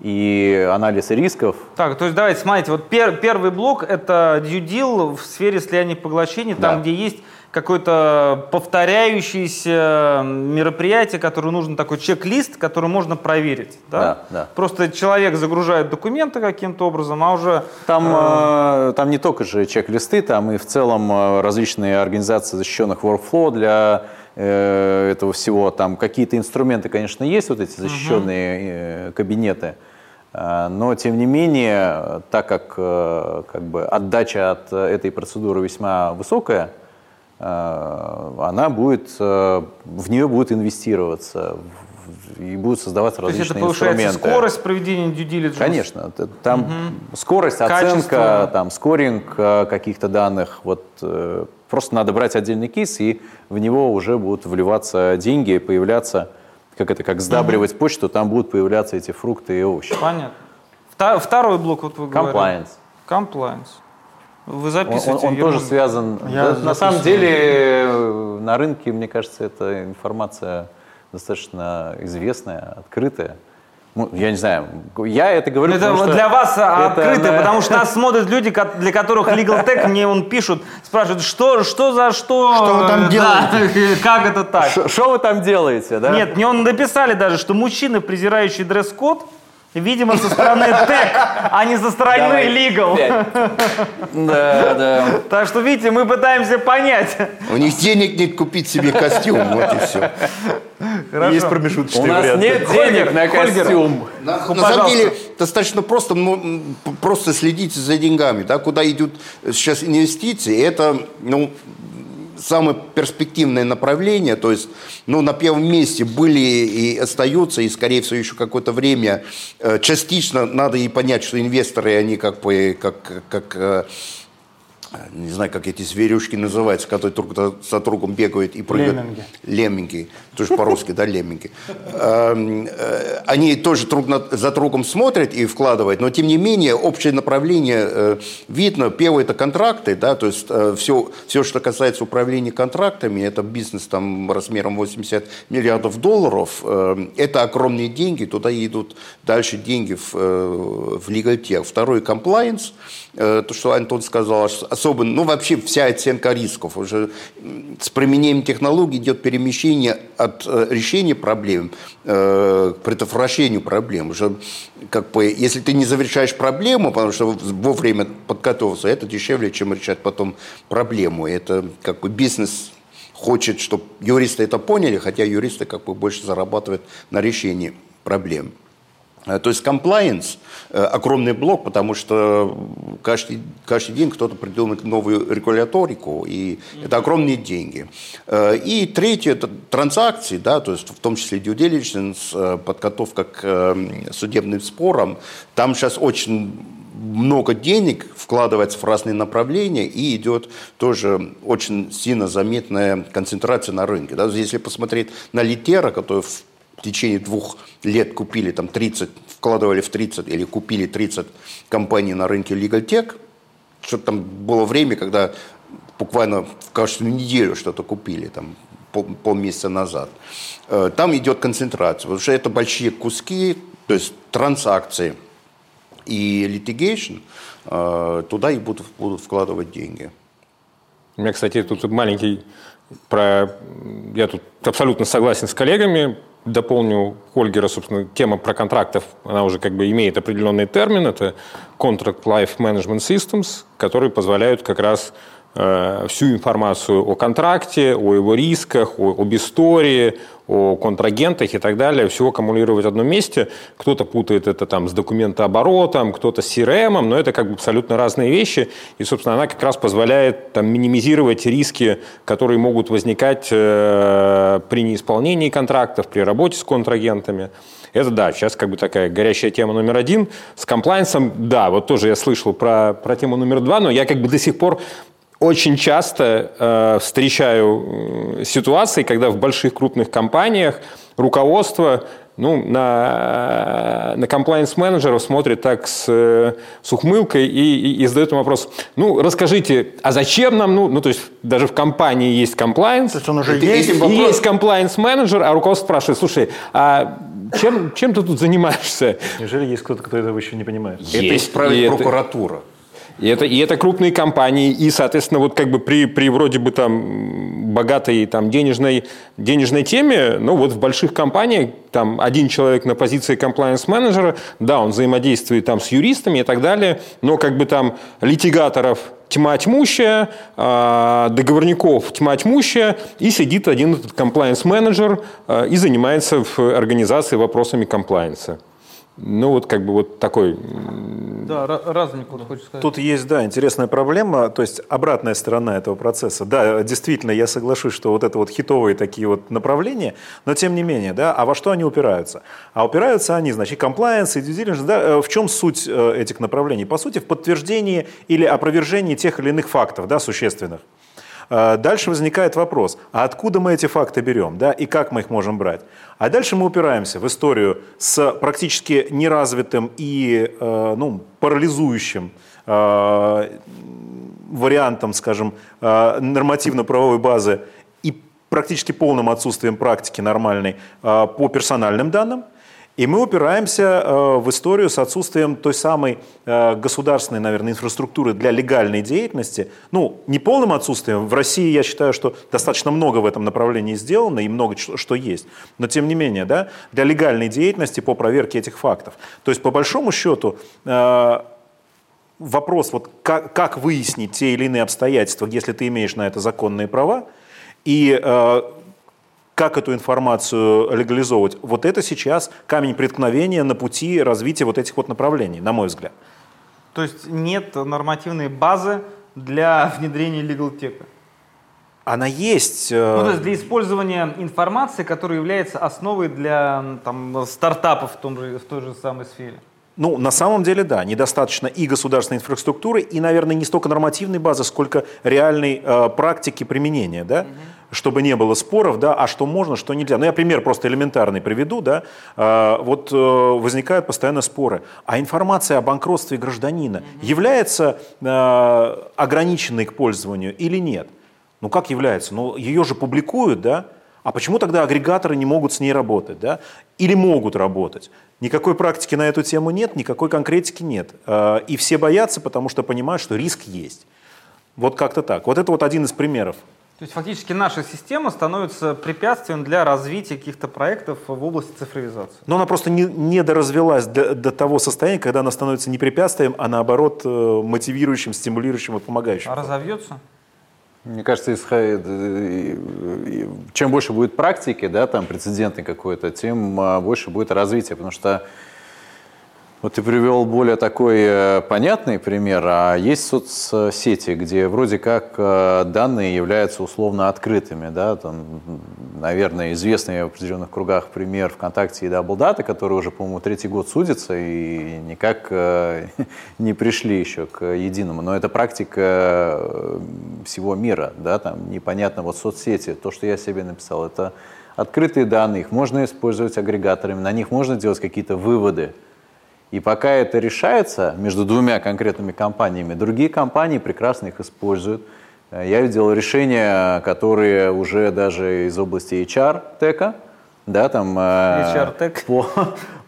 [SPEAKER 4] и анализ рисков.
[SPEAKER 1] Так, то есть давайте, смотрите, вот пер- первый блок – это deal в сфере слияния и поглощений, там,
[SPEAKER 3] Да.
[SPEAKER 1] где есть какое-то повторяющееся мероприятие, которое нужно такой чек-лист, который можно проверить. Да?
[SPEAKER 4] Да, да.
[SPEAKER 1] Просто человек загружает документы каким-то образом, а уже
[SPEAKER 4] Там, э, там не только же чек-листы, там и в целом э, различные организации защищенных workflow для э, этого всего. Там какие-то инструменты, конечно, есть, вот эти защищенные э, кабинеты. Э, Но, тем не менее, так как, э, как бы отдача от э, этой процедуры весьма высокая, э, она будет, э, в нее будет инвестироваться и будут создаваться
[SPEAKER 1] то есть это
[SPEAKER 4] различные
[SPEAKER 1] повышается
[SPEAKER 4] инструменты.
[SPEAKER 1] скорость проведения due diligence.
[SPEAKER 4] Конечно, там скорость,
[SPEAKER 1] Качество.
[SPEAKER 4] оценка, там скоринг э, каких-то данных. Вот э, просто надо брать отдельный кейс и в него уже будут вливаться деньги, появляться, как это, как сдабривать почту, там будут появляться эти фрукты и овощи.
[SPEAKER 1] Понятно. Второй блок, вот вы говорили.
[SPEAKER 4] Compliance.
[SPEAKER 1] Compliance. Вы
[SPEAKER 4] Он,
[SPEAKER 1] записываете?
[SPEAKER 4] он- он
[SPEAKER 1] Ермак?
[SPEAKER 4] тоже связан.
[SPEAKER 2] Я
[SPEAKER 4] Да, на самом деле э, на рынке, мне кажется, эта информация достаточно известная, открытая. Ну, я не знаю, я это говорю,
[SPEAKER 1] Это
[SPEAKER 4] потому
[SPEAKER 1] для вас
[SPEAKER 4] это
[SPEAKER 1] открыто,
[SPEAKER 4] на-
[SPEAKER 1] потому что нас смотрят люди, для которых Legal Tech мне он пишут, спрашивают, что, что за что?
[SPEAKER 2] Что вы там
[SPEAKER 1] Да, как это так?
[SPEAKER 4] Что вы там делаете, да?
[SPEAKER 1] Нет, мне он написали даже, что мужчины, презирающие дресс-код, видимо, со стороны Tech, а не со стороны Legal.
[SPEAKER 4] Да, да.
[SPEAKER 1] Так что, видите, мы пытаемся понять.
[SPEAKER 3] У них денег нет купить себе костюм, вот и все.
[SPEAKER 7] Есть
[SPEAKER 4] У
[SPEAKER 7] промежуточные
[SPEAKER 4] нас
[SPEAKER 7] варианты.
[SPEAKER 4] нет денег на
[SPEAKER 1] Хольгер.
[SPEAKER 4] костюм.
[SPEAKER 3] На, на
[SPEAKER 1] пожалуйста.
[SPEAKER 3] самом деле достаточно просто, ну, просто следите за деньгами, да, куда идут сейчас инвестиции. Это, ну, самое перспективное направление, то есть, ну, на первом месте были и остаются, и, скорее всего, еще какое-то время э, частично надо и понять, что инвесторы, они как бы, как, как э, не знаю, как эти зверюшки называются, которые друг за другом бегают и прыгают.
[SPEAKER 2] Лемминги.
[SPEAKER 3] Лемминги. Тоже по-русски, да, лемминги. Эм, э, Они тоже друг за другом смотрят и вкладывают, но тем не менее общее направление э, видно. Первое – это контракты, да, то есть все, все, что касается управления контрактами, это бизнес там размером 80 миллиардов долларов, э, это огромные деньги, туда идут дальше деньги в, э, в legal tech. Второй – compliance, э, то, что Антон сказал, особо, ну вообще вся оценка рисков. Уже с применением технологий идет перемещение от э, решения проблем э, к предотвращению проблем. Уже как бы, если ты не завершаешь проблему, потому что вовремя подготовился, это дешевле, чем решать потом проблему. Это как бы бизнес хочет, чтобы юристы это поняли, хотя юристы как бы больше зарабатывают на решении проблем. Э, То есть compliance э, огромный блок, потому что каждый, каждый день кто-то придумает новую регуляторику, и это огромные деньги. Э, И третье – это транзакции, да, то есть в том числе due diligence, подготовка к судебным спорам. Там сейчас очень много денег вкладывается в разные направления и идет тоже очень сильно заметная концентрация на рынке. Да, если посмотреть на Литера, который в в течение двух лет купили там 30, вкладывали в 30 или купили 30 компаний на рынке Legal Tech, что там было время, когда буквально в каждую неделю что-то купили, там пол, полмесяца назад. Э, Там идет концентрация, потому что это большие куски, то есть транзакции и litigation, э, туда и будут, будут вкладывать деньги.
[SPEAKER 5] У меня, кстати, тут маленький про... Я тут абсолютно согласен с коллегами. Дополню Хольгера, собственно, тема про контрактов, она уже как бы имеет определенный термин. Это Contract Life Management Systems, которые позволяют как раз э, всю информацию о контракте, о его рисках, о, об истории, о контрагентах и так далее, все аккумулировать в одном месте. Кто-то путает это там с документооборотом, кто-то с CRM, но это как бы абсолютно разные вещи. И, собственно, она как раз позволяет там, минимизировать риски, которые могут возникать э, при неисполнении контрактов, при работе с контрагентами. Это да, сейчас как бы такая горячая тема номер один. С комплайнсом, да, вот тоже я слышал про, про тему номер два, но я как бы до сих пор очень часто э, встречаю э, ситуации, когда в больших крупных компаниях руководство ну, на, на комплайнс-менеджеров смотрит так с, э, с ухмылкой и, и, и задает им вопрос, ну, расскажите, а зачем нам, ну, ну, то есть даже в компании есть комплайнс,
[SPEAKER 2] То есть он уже
[SPEAKER 3] Это
[SPEAKER 2] есть.
[SPEAKER 5] и
[SPEAKER 3] вопрос-
[SPEAKER 5] есть комплайнс-менеджер, а руководство спрашивает, слушай, а чем, чем ты тут занимаешься?
[SPEAKER 7] Неужели есть кто-то, кто этого еще не понимает?
[SPEAKER 3] Это
[SPEAKER 5] Есть, и это-
[SPEAKER 3] прокуратура.
[SPEAKER 5] И это, и это крупные компании, и, соответственно, вот как бы при, при вроде бы там богатой там денежной, денежной теме, ну вот в больших компаниях там один человек на позиции комплайенс-менеджера, да, он взаимодействует там с юристами и так далее, но как бы там литигаторов тьма тьмущая, а, договорников тьма тьмущая, и сидит один этот комплайенс-менеджер а, и занимается в организации вопросами комплайенса. Ну вот как бы вот такой
[SPEAKER 1] Да, разник, вот хочешь сказать.
[SPEAKER 7] Тут есть, да, интересная проблема, то есть обратная сторона этого процесса. Да, действительно, я соглашусь, что вот это вот хитовые такие вот направления, но тем не менее, да, а во что они упираются? А упираются они, значит, compliance и due diligence, да, э, в чем суть э, этих направлений? По сути, в подтверждении или опровержении тех или иных фактов, да, существенных. Э, Дальше возникает вопрос, а откуда мы эти факты берем, да, и как мы их можем брать? А дальше мы упираемся в историю с практически неразвитым и э, ну, парализующим э, вариантом, скажем, нормативно-правовой базы и практически полным отсутствием практики нормальной по персональным данным. И мы упираемся э, в историю с отсутствием той самой э, государственной, наверное, инфраструктуры для легальной деятельности. Ну, не полным отсутствием. В России, я считаю, что достаточно много в этом направлении сделано и много что есть. Но, тем не менее, да, для легальной деятельности по проверке этих фактов. То есть, по большому счету, э, вопрос, вот как, как выяснить те или иные обстоятельства, если ты имеешь на это законные права, и как эту информацию легализовывать, вот это сейчас камень преткновения на пути развития вот этих вот направлений, на мой взгляд.
[SPEAKER 1] То есть нет нормативной базы для внедрения LegalTech?
[SPEAKER 7] Она есть. Э,
[SPEAKER 1] ну, то есть для использования информации, которая является основой для там, стартапов в, том же, в той же самой сфере.
[SPEAKER 7] Ну, на самом деле, да, недостаточно и государственной инфраструктуры, и, наверное, не столько нормативной базы, сколько реальной э, практики применения, да, угу. чтобы не было споров, да, а что можно, что нельзя. Ну, я пример просто элементарный приведу, да, э, вот э, возникают постоянно споры. А информация о банкротстве гражданина угу. является э, ограниченной к пользованию или нет? Ну, как является? Ну, ее же публикуют, да, а почему тогда агрегаторы не могут с ней работать? Да? Или могут работать? Никакой практики на эту тему нет, никакой конкретики нет. А, и все боятся, потому что понимают, что риск есть. Вот как-то так. Вот это вот один из примеров.
[SPEAKER 1] То есть фактически наша система становится препятствием для развития каких-то проектов в области цифровизации.
[SPEAKER 7] Но она просто не, не доразвелась до, до того состояния, когда она становится не препятствием, а наоборот э, мотивирующим, стимулирующим и помогающим.
[SPEAKER 1] А разовьется?
[SPEAKER 4] Мне кажется, чем больше будет практики, да, там прецедентный какой-то, тем а, больше будет развития, потому что вот ты привел более такой э, понятный пример, а есть соцсети, где вроде как э, данные являются условно открытыми, да, там, наверное, известный в определенных кругах пример ВКонтакте и Даблдата, которые уже, по-моему, третий год судятся и никак э, не пришли еще к единому, но это практика всего мира, да, там непонятно, вот соцсети, то, что я себе написал, это открытые данные, их можно использовать агрегаторами, на них можно делать какие-то выводы, и пока это решается между двумя конкретными компаниями, другие компании прекрасно их используют. Э, я видел решения, которые уже даже из области HR-тека, да, там,
[SPEAKER 1] HR
[SPEAKER 4] э, по,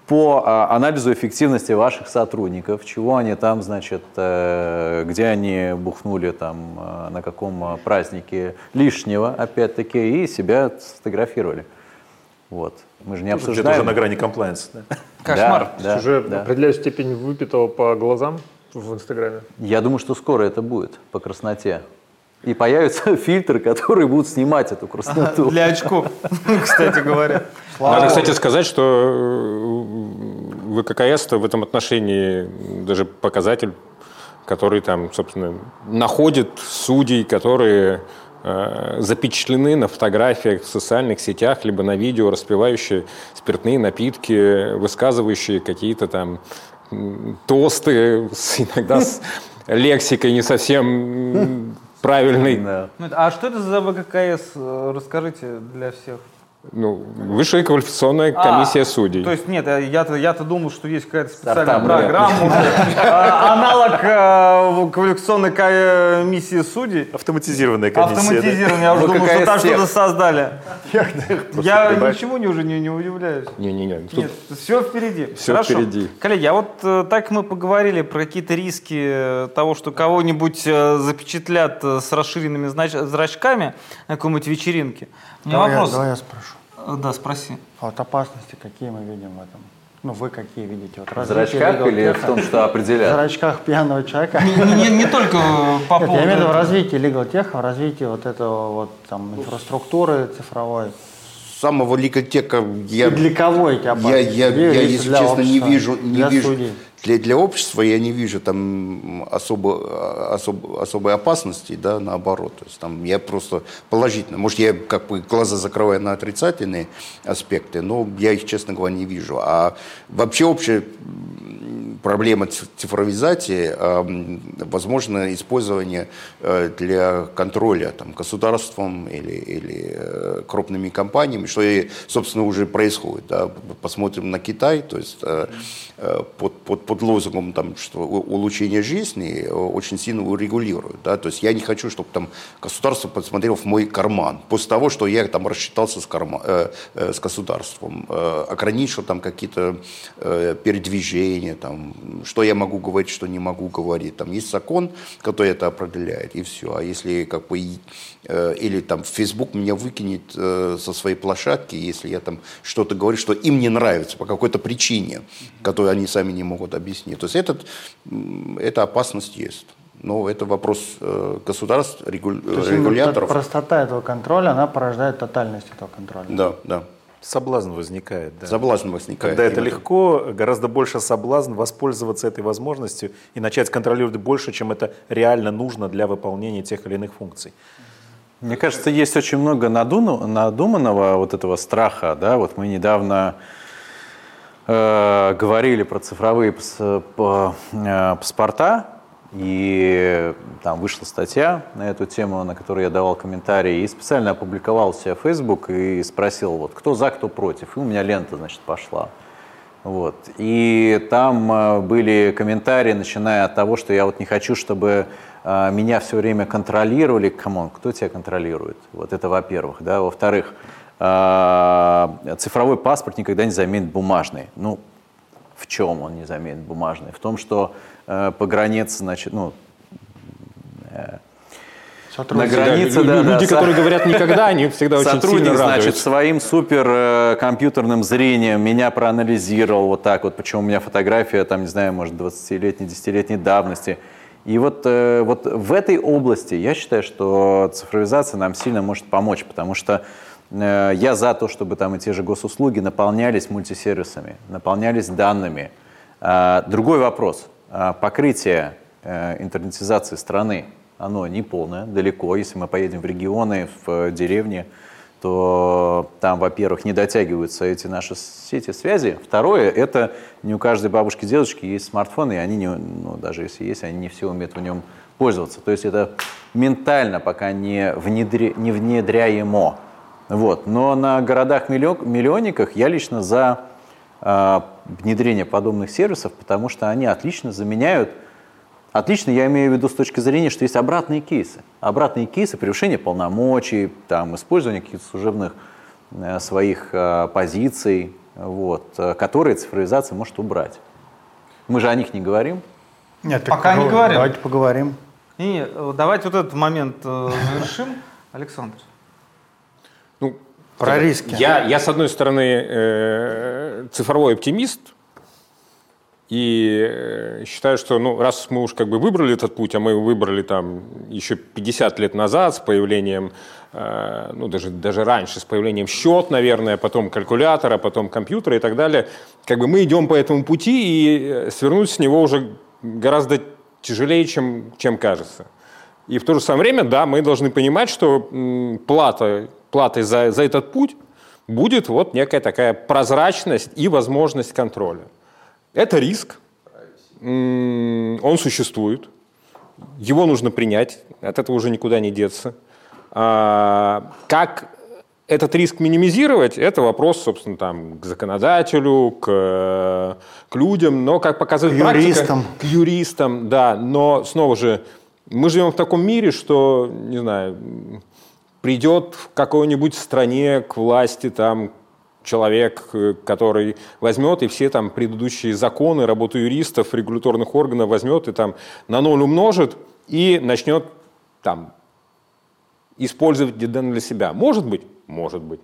[SPEAKER 4] по а, анализу эффективности ваших сотрудников, чего они там, значит, э, где они бухнули там, на каком празднике лишнего, опять-таки, и себя сфотографировали. Вот. Мы же не обсуждаем.
[SPEAKER 7] Это уже на грани комплайенса. Да?
[SPEAKER 1] Кошмар.
[SPEAKER 6] Да, да, уже да. определяют степень выпитого по глазам в Инстаграме?
[SPEAKER 4] Я думаю, что скоро это будет по красноте. И появятся фильтры, которые будут снимать эту красноту.
[SPEAKER 1] Ага, для очков, кстати говоря.
[SPEAKER 5] Надо, кстати, сказать, что э, ВККС в этом отношении даже показатель, который там, собственно, находит судей, которые запечатлены на фотографиях в социальных сетях, либо на видео, распивающие спиртные напитки, высказывающие какие-то там тосты, с, иногда с лексикой не совсем правильной.
[SPEAKER 1] Ну, а что это за ВККС? Расскажите для всех.
[SPEAKER 5] Ну, высшая квалификационная а, комиссия а, судей.
[SPEAKER 1] То есть нет, я-то, я-то думал, что есть какая-то специальная Стартап, программа, а, аналог э, квалификационной комиссии судей.
[SPEAKER 7] Автоматизированная комиссия.
[SPEAKER 1] Автоматизированная, я уже думал, что там что-то создали. Я ничего не уже не удивляюсь.
[SPEAKER 5] Не-не-не.
[SPEAKER 1] Нет, все впереди.
[SPEAKER 5] Все впереди.
[SPEAKER 1] Коллеги, а вот э, так мы поговорили про какие-то риски э, того, что кого-нибудь запечатлят с расширенными зрачками на какой-нибудь вечеринке.
[SPEAKER 2] Давай я спрошу.
[SPEAKER 1] Э, да, спроси.
[SPEAKER 2] А вот опасности какие мы видим в этом? Ну, вы какие видите? Вот
[SPEAKER 4] в зрачках или в том, что определяет?
[SPEAKER 2] В зрачках пьяного человека.
[SPEAKER 1] Не, не, не только по поводу...
[SPEAKER 2] я имею в виду в развитии legal tech, в развитии вот этого вот там инфраструктуры цифровой.
[SPEAKER 3] Самого legal tech я...
[SPEAKER 2] И для кого эти
[SPEAKER 3] опасности? Я, я, я если честно, не вижу... Не вижу судей для, для общества я не вижу там особо, особо, особой опасности, да, наоборот. То есть там я просто положительно. Может, я как бы глаза закрываю на отрицательные аспекты, но я их, честно говоря, не вижу. А вообще общее проблема цифровизации, возможно использование э, для контроля там, государством или, или э, крупными компаниями, что и, собственно, уже происходит. Да. Посмотрим на Китай, то есть э, под, под, под лозунгом там, что улучшение жизни очень сильно урегулируют. Да. То есть я не хочу, чтобы там государство посмотрело в мой карман после того, что я там рассчитался с, карма, э, с государством, э, ограничил там какие-то э, передвижения, там, что я могу говорить, что не могу говорить. Там есть закон, который это определяет, и все. А если как бы э, или там Facebook меня выкинет э, со своей площадки, если я там что-то говорю, что им не нравится по какой-то причине, которую они сами не могут объяснить. То есть этот, эта опасность есть. Но это вопрос э, государств, регу... регуляторов.
[SPEAKER 2] Простота этого контроля, она порождает тотальность этого контроля.
[SPEAKER 3] Да, да.
[SPEAKER 7] Соблазн возникает, да.
[SPEAKER 3] Соблазн возникает.
[SPEAKER 7] Когда это легко, гораздо больше соблазн воспользоваться этой возможностью и начать контролировать больше, чем это реально нужно для выполнения тех или иных функций.
[SPEAKER 4] Мне кажется, есть очень много надуманного вот этого страха. Да? Вот мы недавно э, говорили про цифровые э, паспорта, и там вышла статья на эту тему, на которую я давал комментарии, и специально опубликовал себя в Facebook и спросил, вот, кто за, кто против. И у меня лента, значит, пошла. Вот. И там э, были комментарии, начиная от того, что я вот не хочу, чтобы э, меня все время контролировали. Come on, кто тебя контролирует? Вот это во-первых. Да? Во-вторых, э, цифровой паспорт никогда не заменит бумажный. Ну, в чем он не заменит бумажный? В том, что э, по границе, значит, ну,
[SPEAKER 5] э, на границе, да, да, люди, да, которые говорят никогда, они всегда очень сильно
[SPEAKER 4] значит, своим суперкомпьютерным зрением меня проанализировал вот так вот, почему у меня фотография, там, не знаю, может, 20-летней, 10-летней давности. И вот, э, вот в этой области я считаю, что цифровизация нам сильно может помочь, потому что Э, я за то, чтобы там и те же госуслуги наполнялись мультисервисами, наполнялись данными. А, другой вопрос. А, покрытие э, интернетизации страны, оно не полное, далеко. Если мы поедем в регионы, в деревни, то там, во-первых, не дотягиваются эти наши сети связи. Второе, это не у каждой бабушки дедушки есть смартфоны, и они, не, ну, даже если есть, они не все умеют в нем пользоваться. То есть это ментально пока не, внедри, не внедряемо. Вот. Но на городах-миллионниках я лично за э, внедрение подобных сервисов, потому что они отлично заменяют, отлично я имею в виду с точки зрения, что есть обратные кейсы. Обратные кейсы превышения полномочий, там, использования каких-то служебных э, своих э, позиций, вот, э, которые цифровизация может убрать. Мы же о них не говорим.
[SPEAKER 2] Нет, пока не говорим.
[SPEAKER 1] Давайте поговорим. И давайте вот этот момент э, завершим. Александр.
[SPEAKER 5] Ну, Про риски. Я, я, с одной стороны, э, цифровой оптимист, и э, считаю, что ну, раз мы уж как бы выбрали этот путь, а мы его выбрали там еще 50 лет назад с появлением, э, ну даже, даже раньше, с появлением счет, наверное, потом калькулятора, потом компьютера и так далее, как бы мы идем по этому пути, и э, свернуть с него уже гораздо тяжелее, чем, чем кажется. И в то же самое время, да, мы должны понимать, что м, плата платой за, за этот путь будет вот некая такая прозрачность и возможность контроля. Это риск, он существует, его нужно принять, от этого уже никуда не деться. А, как этот риск минимизировать, это вопрос, собственно, там, к законодателю, к, к людям, но, как показывает к практика...
[SPEAKER 2] Юристам.
[SPEAKER 5] К юристам, да. Но, снова же, мы живем в таком мире, что, не знаю, придет в какой-нибудь стране к власти там человек, э, который возьмет и все там предыдущие законы, работу юристов, регуляторных органов возьмет и там на ноль умножит и начнет там использовать данные для себя. Может быть? Может быть.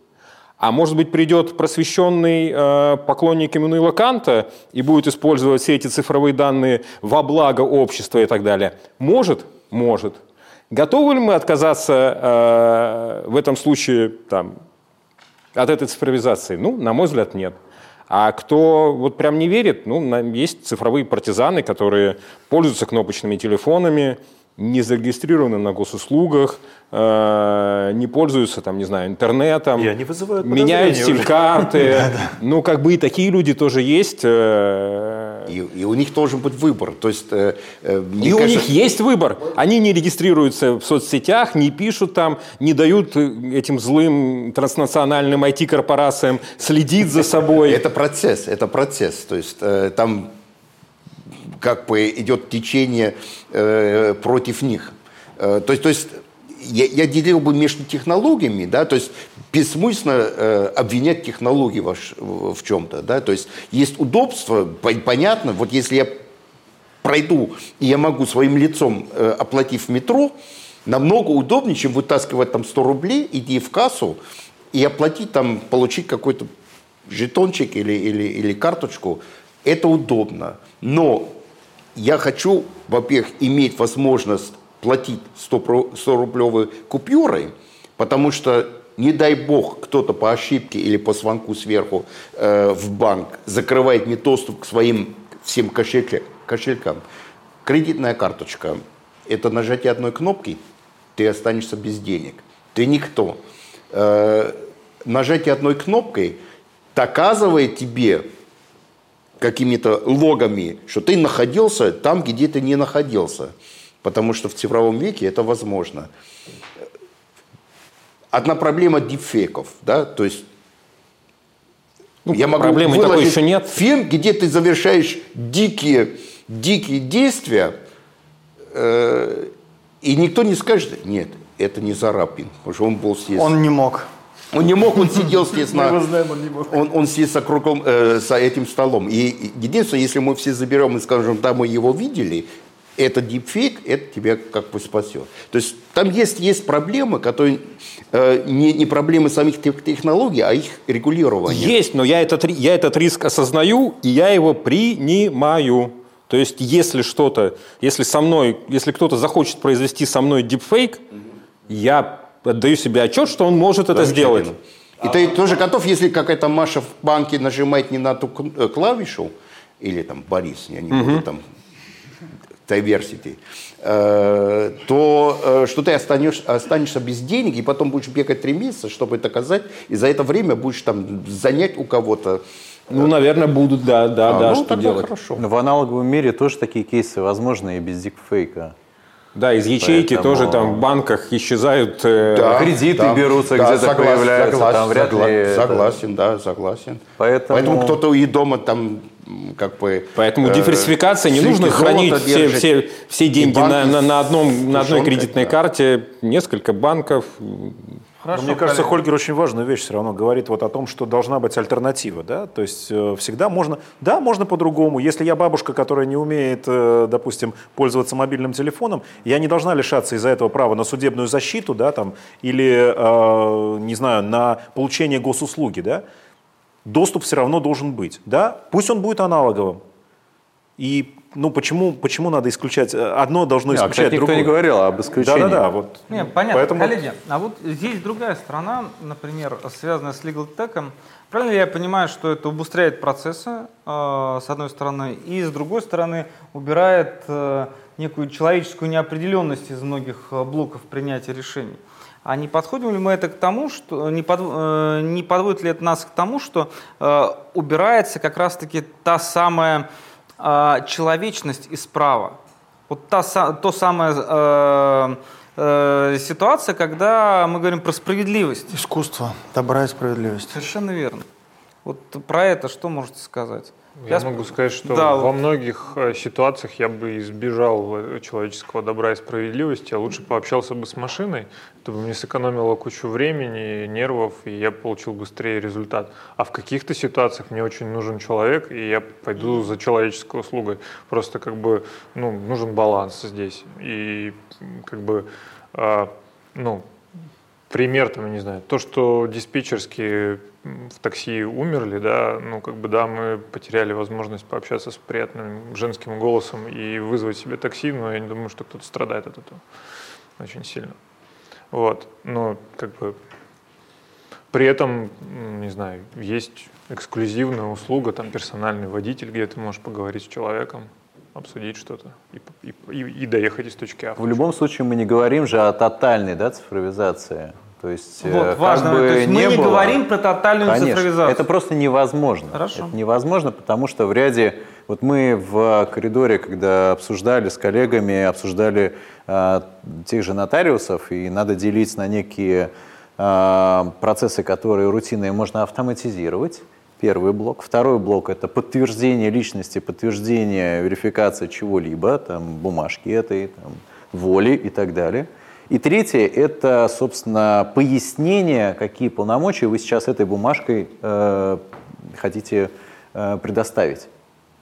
[SPEAKER 5] А может быть, придет просвещенный э, поклонник Эммануила Канта и будет использовать все эти цифровые данные во благо общества и так далее? Может? Может. Готовы ли мы отказаться э, в этом случае там, от этой цифровизации? Ну, на мой взгляд, нет. А кто вот прям не верит, ну, есть цифровые партизаны, которые пользуются кнопочными телефонами, не зарегистрированы на госуслугах, э, не пользуются, там, не знаю, интернетом,
[SPEAKER 7] и они вызывают
[SPEAKER 5] меняют сим-карты. Ну, как бы и такие люди тоже есть.
[SPEAKER 3] И, и у них должен быть выбор. То есть, э, э,
[SPEAKER 5] И у
[SPEAKER 3] кажется,
[SPEAKER 5] них есть выбор. Они не регистрируются в соцсетях, не пишут там, не дают э, этим злым транснациональным IT-корпорациям следить за собой.
[SPEAKER 3] Это процесс, это процесс. То есть э, там как бы идет течение э, против них. Э, то есть, то есть я, я делил бы между технологиями, да, то есть бессмысленно э, обвинять технологии в, в чем-то, да, то есть есть удобство, по- понятно, вот если я пройду, и я могу своим лицом, э, оплатив метро, намного удобнее, чем вытаскивать там 100 рублей, идти в кассу и оплатить там, получить какой-то жетончик или, или, или карточку. Это удобно. Но я хочу, во-первых, иметь возможность платить 100-рублевой купюрой, потому что, не дай бог, кто-то по ошибке или по звонку сверху э, в банк закрывает мне доступ к своим всем кошельке- кошелькам. Кредитная карточка – это нажатие одной кнопки, ты останешься без денег. Ты никто. Э, нажатие одной кнопкой доказывает тебе какими-то логами, что ты находился там, где ты не находился. Потому что в цифровом веке это возможно. Одна проблема дипфейков, да, то есть
[SPEAKER 5] Ну,
[SPEAKER 3] я могу
[SPEAKER 5] проблемы такой еще нет.
[SPEAKER 3] фильм, где ты завершаешь дикие, дикие действия, э, и никто не скажет, нет, это не Зарапин, потому что он был здесь.
[SPEAKER 2] Он не мог.
[SPEAKER 3] Он не мог, он сидел здесь
[SPEAKER 2] Мы его
[SPEAKER 3] на...
[SPEAKER 2] знаем, он не мог.
[SPEAKER 3] Он, он сидит за, кругом, э, за этим столом. И и единственное, если мы все заберем и скажем, да, мы его видели, это дипфейк, это тебя как бы спасет. То есть там есть, есть проблемы, которые э, не, не проблемы самих тех- технологий, а их регулирования.
[SPEAKER 5] Есть, но я этот, я этот риск осознаю, и я его принимаю. То есть, если что-то, если со мной, если кто-то захочет произвести со мной дипфейк, я отдаю себе отчет, что он может это сделать.
[SPEAKER 3] И ты тоже готов, если какая-то Маша в банке нажимает не на ту э, клавишу, или там Борис, я не буду там diversity, э, то э, что ты останешь, останешься без денег, и потом будешь бегать три месяца, чтобы доказать, и за это время будешь там занять у кого-то.
[SPEAKER 5] Ну, наверное, будут, да, да,
[SPEAKER 3] А,
[SPEAKER 5] да,
[SPEAKER 3] ну,
[SPEAKER 5] что
[SPEAKER 3] тогда
[SPEAKER 5] делать.
[SPEAKER 3] хорошо.
[SPEAKER 4] Но в аналоговом мире тоже такие кейсы возможны и без дипфейка.
[SPEAKER 5] Да, из ячейки
[SPEAKER 4] Поэтому-
[SPEAKER 5] тоже там в банках исчезают. э,
[SPEAKER 3] Да,
[SPEAKER 4] кредиты берутся, где-то появляются, там вряд ли это-
[SPEAKER 3] Согласен, да, согласен.
[SPEAKER 4] Поэтому-
[SPEAKER 3] кто-то и дома там как бы...
[SPEAKER 5] Поэтому
[SPEAKER 3] э,
[SPEAKER 5] диверсификация не нужно хранить все, все, все деньги
[SPEAKER 3] банки
[SPEAKER 5] на, на, на, одном, на одной кредитной
[SPEAKER 3] да.
[SPEAKER 5] карте, несколько банков.
[SPEAKER 7] Но мне кажется, Хольгер очень важную вещь все равно говорит вот о том, что должна быть альтернатива, да, то есть э, всегда можно, да, можно по-другому. Если я бабушка, которая не умеет, э, допустим, пользоваться мобильным телефоном, я не должна лишаться из-за этого права на судебную защиту, да, там, или, э, не знаю, на получение госуслуги, да. Доступ все равно должен быть, да, пусть он будет аналоговым. И, ну, почему, почему надо исключать, одно должно
[SPEAKER 4] Не, а,
[SPEAKER 7] исключать
[SPEAKER 4] никто
[SPEAKER 7] другое.
[SPEAKER 4] не говорил об исключении.
[SPEAKER 7] Да-да-да, вот.
[SPEAKER 1] Не, понятно,
[SPEAKER 7] Поэтому-
[SPEAKER 1] коллеги. А вот здесь другая сторона, например, связанная с legal tech. Правильно ли я понимаю, что это убыстряет процессы, э, с одной стороны, и с другой стороны убирает э, некую человеческую неопределенность из многих э, блоков принятия решений? А не подходим ли мы это к тому, что не, под- э, не подводит ли это нас к тому, что э, убирается как раз-таки та самая э, человечность из права? Вот та, то самое э, э, ситуация, когда мы говорим про справедливость.
[SPEAKER 2] Искусство, добра и справедливость.
[SPEAKER 1] Совершенно верно. Вот про это что можете сказать?
[SPEAKER 6] Я
[SPEAKER 1] сп-
[SPEAKER 6] могу сказать, что
[SPEAKER 1] Да,
[SPEAKER 6] во многих э, ситуациях я бы избежал э, человеческого добра и справедливости, а лучше пообщался бы с машиной, это бы мне сэкономило кучу времени, нервов, и я получил быстрее результат. А в каких-то ситуациях мне очень нужен человек, и я пойду за человеческой услугой. Просто как бы ну, нужен баланс здесь. И как бы а, ну, пример, там, я не знаю, то, что диспетчерские в такси умерли, да, ну, как бы, да, мы потеряли возможность пообщаться с приятным женским голосом и вызвать себе такси, но я не думаю, что кто-то страдает от этого очень сильно. Вот, но, как бы, при этом, не знаю, есть эксклюзивная услуга, там, персональный водитель, где ты можешь поговорить с человеком, обсудить что-то и, и- и- доехать из точки А. В
[SPEAKER 4] любом случае мы не говорим же о тотальной да, цифровизации. То есть,
[SPEAKER 1] Вот,
[SPEAKER 4] э,
[SPEAKER 1] важно.
[SPEAKER 4] бы
[SPEAKER 1] То есть мы не
[SPEAKER 4] было-
[SPEAKER 1] говорим про тотальную
[SPEAKER 4] Конечно,
[SPEAKER 1] цифровизацию.
[SPEAKER 4] это просто невозможно.
[SPEAKER 1] Хорошо.
[SPEAKER 4] Это невозможно, потому что в ряде... Вот мы в коридоре, когда обсуждали с коллегами, обсуждали э, тех же нотариусов, и надо делить на некие э, процессы, которые рутинные можно автоматизировать. Первый блок. Второй блок – это подтверждение личности, подтверждение, верификация чего-либо, там, бумажки этой, там, воли и так далее. И третье – это, собственно, пояснение, какие полномочия вы сейчас этой бумажкой э, хотите э, предоставить.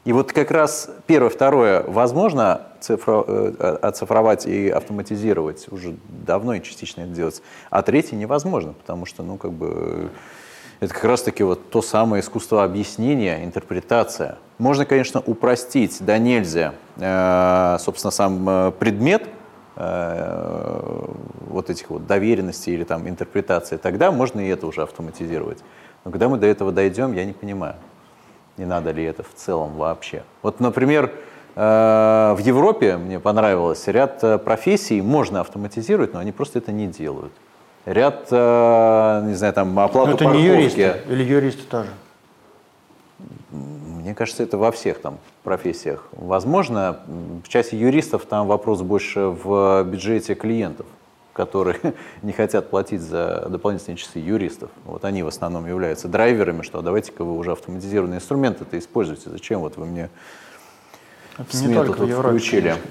[SPEAKER 4] И вот как раз первое, второе возможно цифро- э, оцифровать и автоматизировать, уже давно и частично это делать, а третье невозможно, потому что, ну, как бы, это как раз-таки вот то самое искусство объяснения, интерпретация. Можно, конечно, упростить, да нельзя, э, собственно, сам э, предмет вот этих вот доверенностей или там интерпретации, тогда можно и это уже автоматизировать. Но когда мы до этого дойдем, я не понимаю, не надо ли это в целом вообще. Вот, например, э, в Европе мне понравилось, ряд э, профессий можно автоматизировать, но они просто это не делают. Ряд, э, не знаю, там оплату
[SPEAKER 2] Ну, это не юристы, или юристы тоже.
[SPEAKER 4] Мне кажется, это во всех там профессиях. Возможно, в части юристов там вопрос больше в бюджете клиентов, которые не хотят платить за дополнительные часы юристов. Вот они в основном являются драйверами, что давайте-ка вы уже автоматизированные инструменты это используйте. Зачем вот вы мне
[SPEAKER 2] Это не только
[SPEAKER 4] тут
[SPEAKER 2] Европе.
[SPEAKER 4] включили?
[SPEAKER 2] конечно.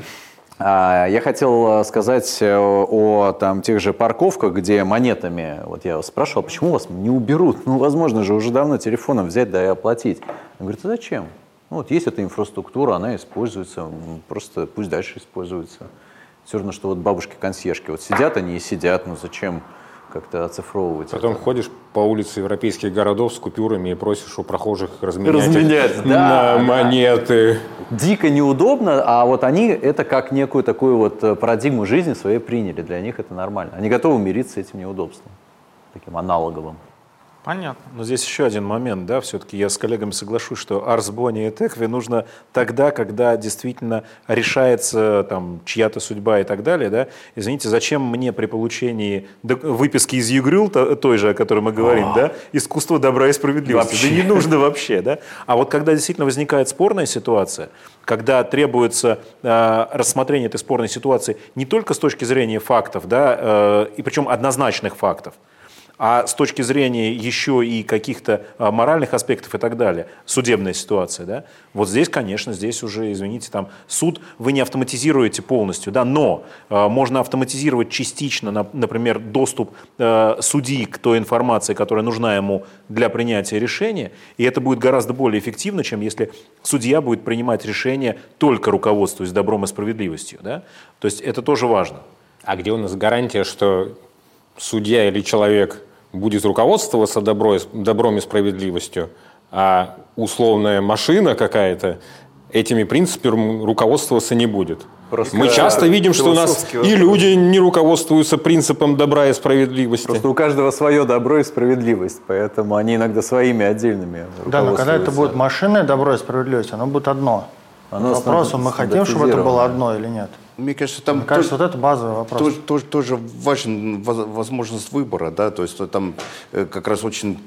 [SPEAKER 4] А, Я хотел э, сказать э, о там, тех же парковках, где монетами, вот я вас спрашивал, почему вас не уберут? Ну, возможно же, уже давно телефоном взять, да и оплатить. Он говорит, а зачем? Ну, вот есть эта инфраструктура, она используется, просто пусть дальше используется. Все равно, что вот бабушки-консьержки, вот сидят они и сидят, ну зачем как-то оцифровывать
[SPEAKER 5] Потом
[SPEAKER 4] это?
[SPEAKER 5] ходишь по улице европейских городов с купюрами и просишь у прохожих разменять, их
[SPEAKER 4] Разменять, да,
[SPEAKER 5] на
[SPEAKER 4] да.
[SPEAKER 5] монеты.
[SPEAKER 4] дико неудобно, а вот они это как некую такую вот э, парадигму жизни своей приняли. Для них это нормально. Они готовы мириться с этим неудобством, таким аналоговым.
[SPEAKER 1] Понятно.
[SPEAKER 7] Но здесь еще один момент, да, все-таки я с коллегами соглашусь, что Boni и Текве нужно тогда, когда действительно решается там чья-то судьба и так далее, да. Извините, зачем мне при получении выписки из ЮГРЮЛ, то- той же, о которой мы говорим, да, искусство добра и справедливости? Да не нужно вообще, да. А вот когда действительно возникает спорная ситуация, когда требуется э, рассмотрение этой спорной ситуации не только с точки зрения фактов, да, э, и причем однозначных фактов, а с точки зрения еще и каких-то а, моральных аспектов и так далее, судебная ситуация, да, вот здесь, конечно, здесь уже, извините, там суд вы не автоматизируете полностью, да, но а, можно автоматизировать частично, на- например, доступ а, судьи к той информации, которая нужна ему для принятия решения, и это будет гораздо более эффективно, чем если судья будет принимать решение только руководствуясь добром и справедливостью, да, то есть это тоже важно.
[SPEAKER 5] А где у нас гарантия, что судья или человек будет руководствоваться добро, добром и справедливостью, а условная машина какая-то этими принципами руководствоваться не будет?
[SPEAKER 4] Просто
[SPEAKER 5] Мы часто видим, что у нас
[SPEAKER 7] философский
[SPEAKER 5] и
[SPEAKER 7] вопрос.
[SPEAKER 5] люди не руководствуются принципом добра и справедливости.
[SPEAKER 4] Просто у каждого свое добро и справедливость, поэтому они иногда своими отдельными
[SPEAKER 2] Да, но когда это будет машинное добро и справедливость, оно будет одно.
[SPEAKER 4] Оно
[SPEAKER 2] Вопрос, мы хотим, чтобы это было одно или нет?
[SPEAKER 3] Мне кажется, там
[SPEAKER 2] Мне кажется, вот это базовый вопрос.
[SPEAKER 3] тоже, тоже, тоже важен воз- возможность выбора, да, то есть там э, как раз очень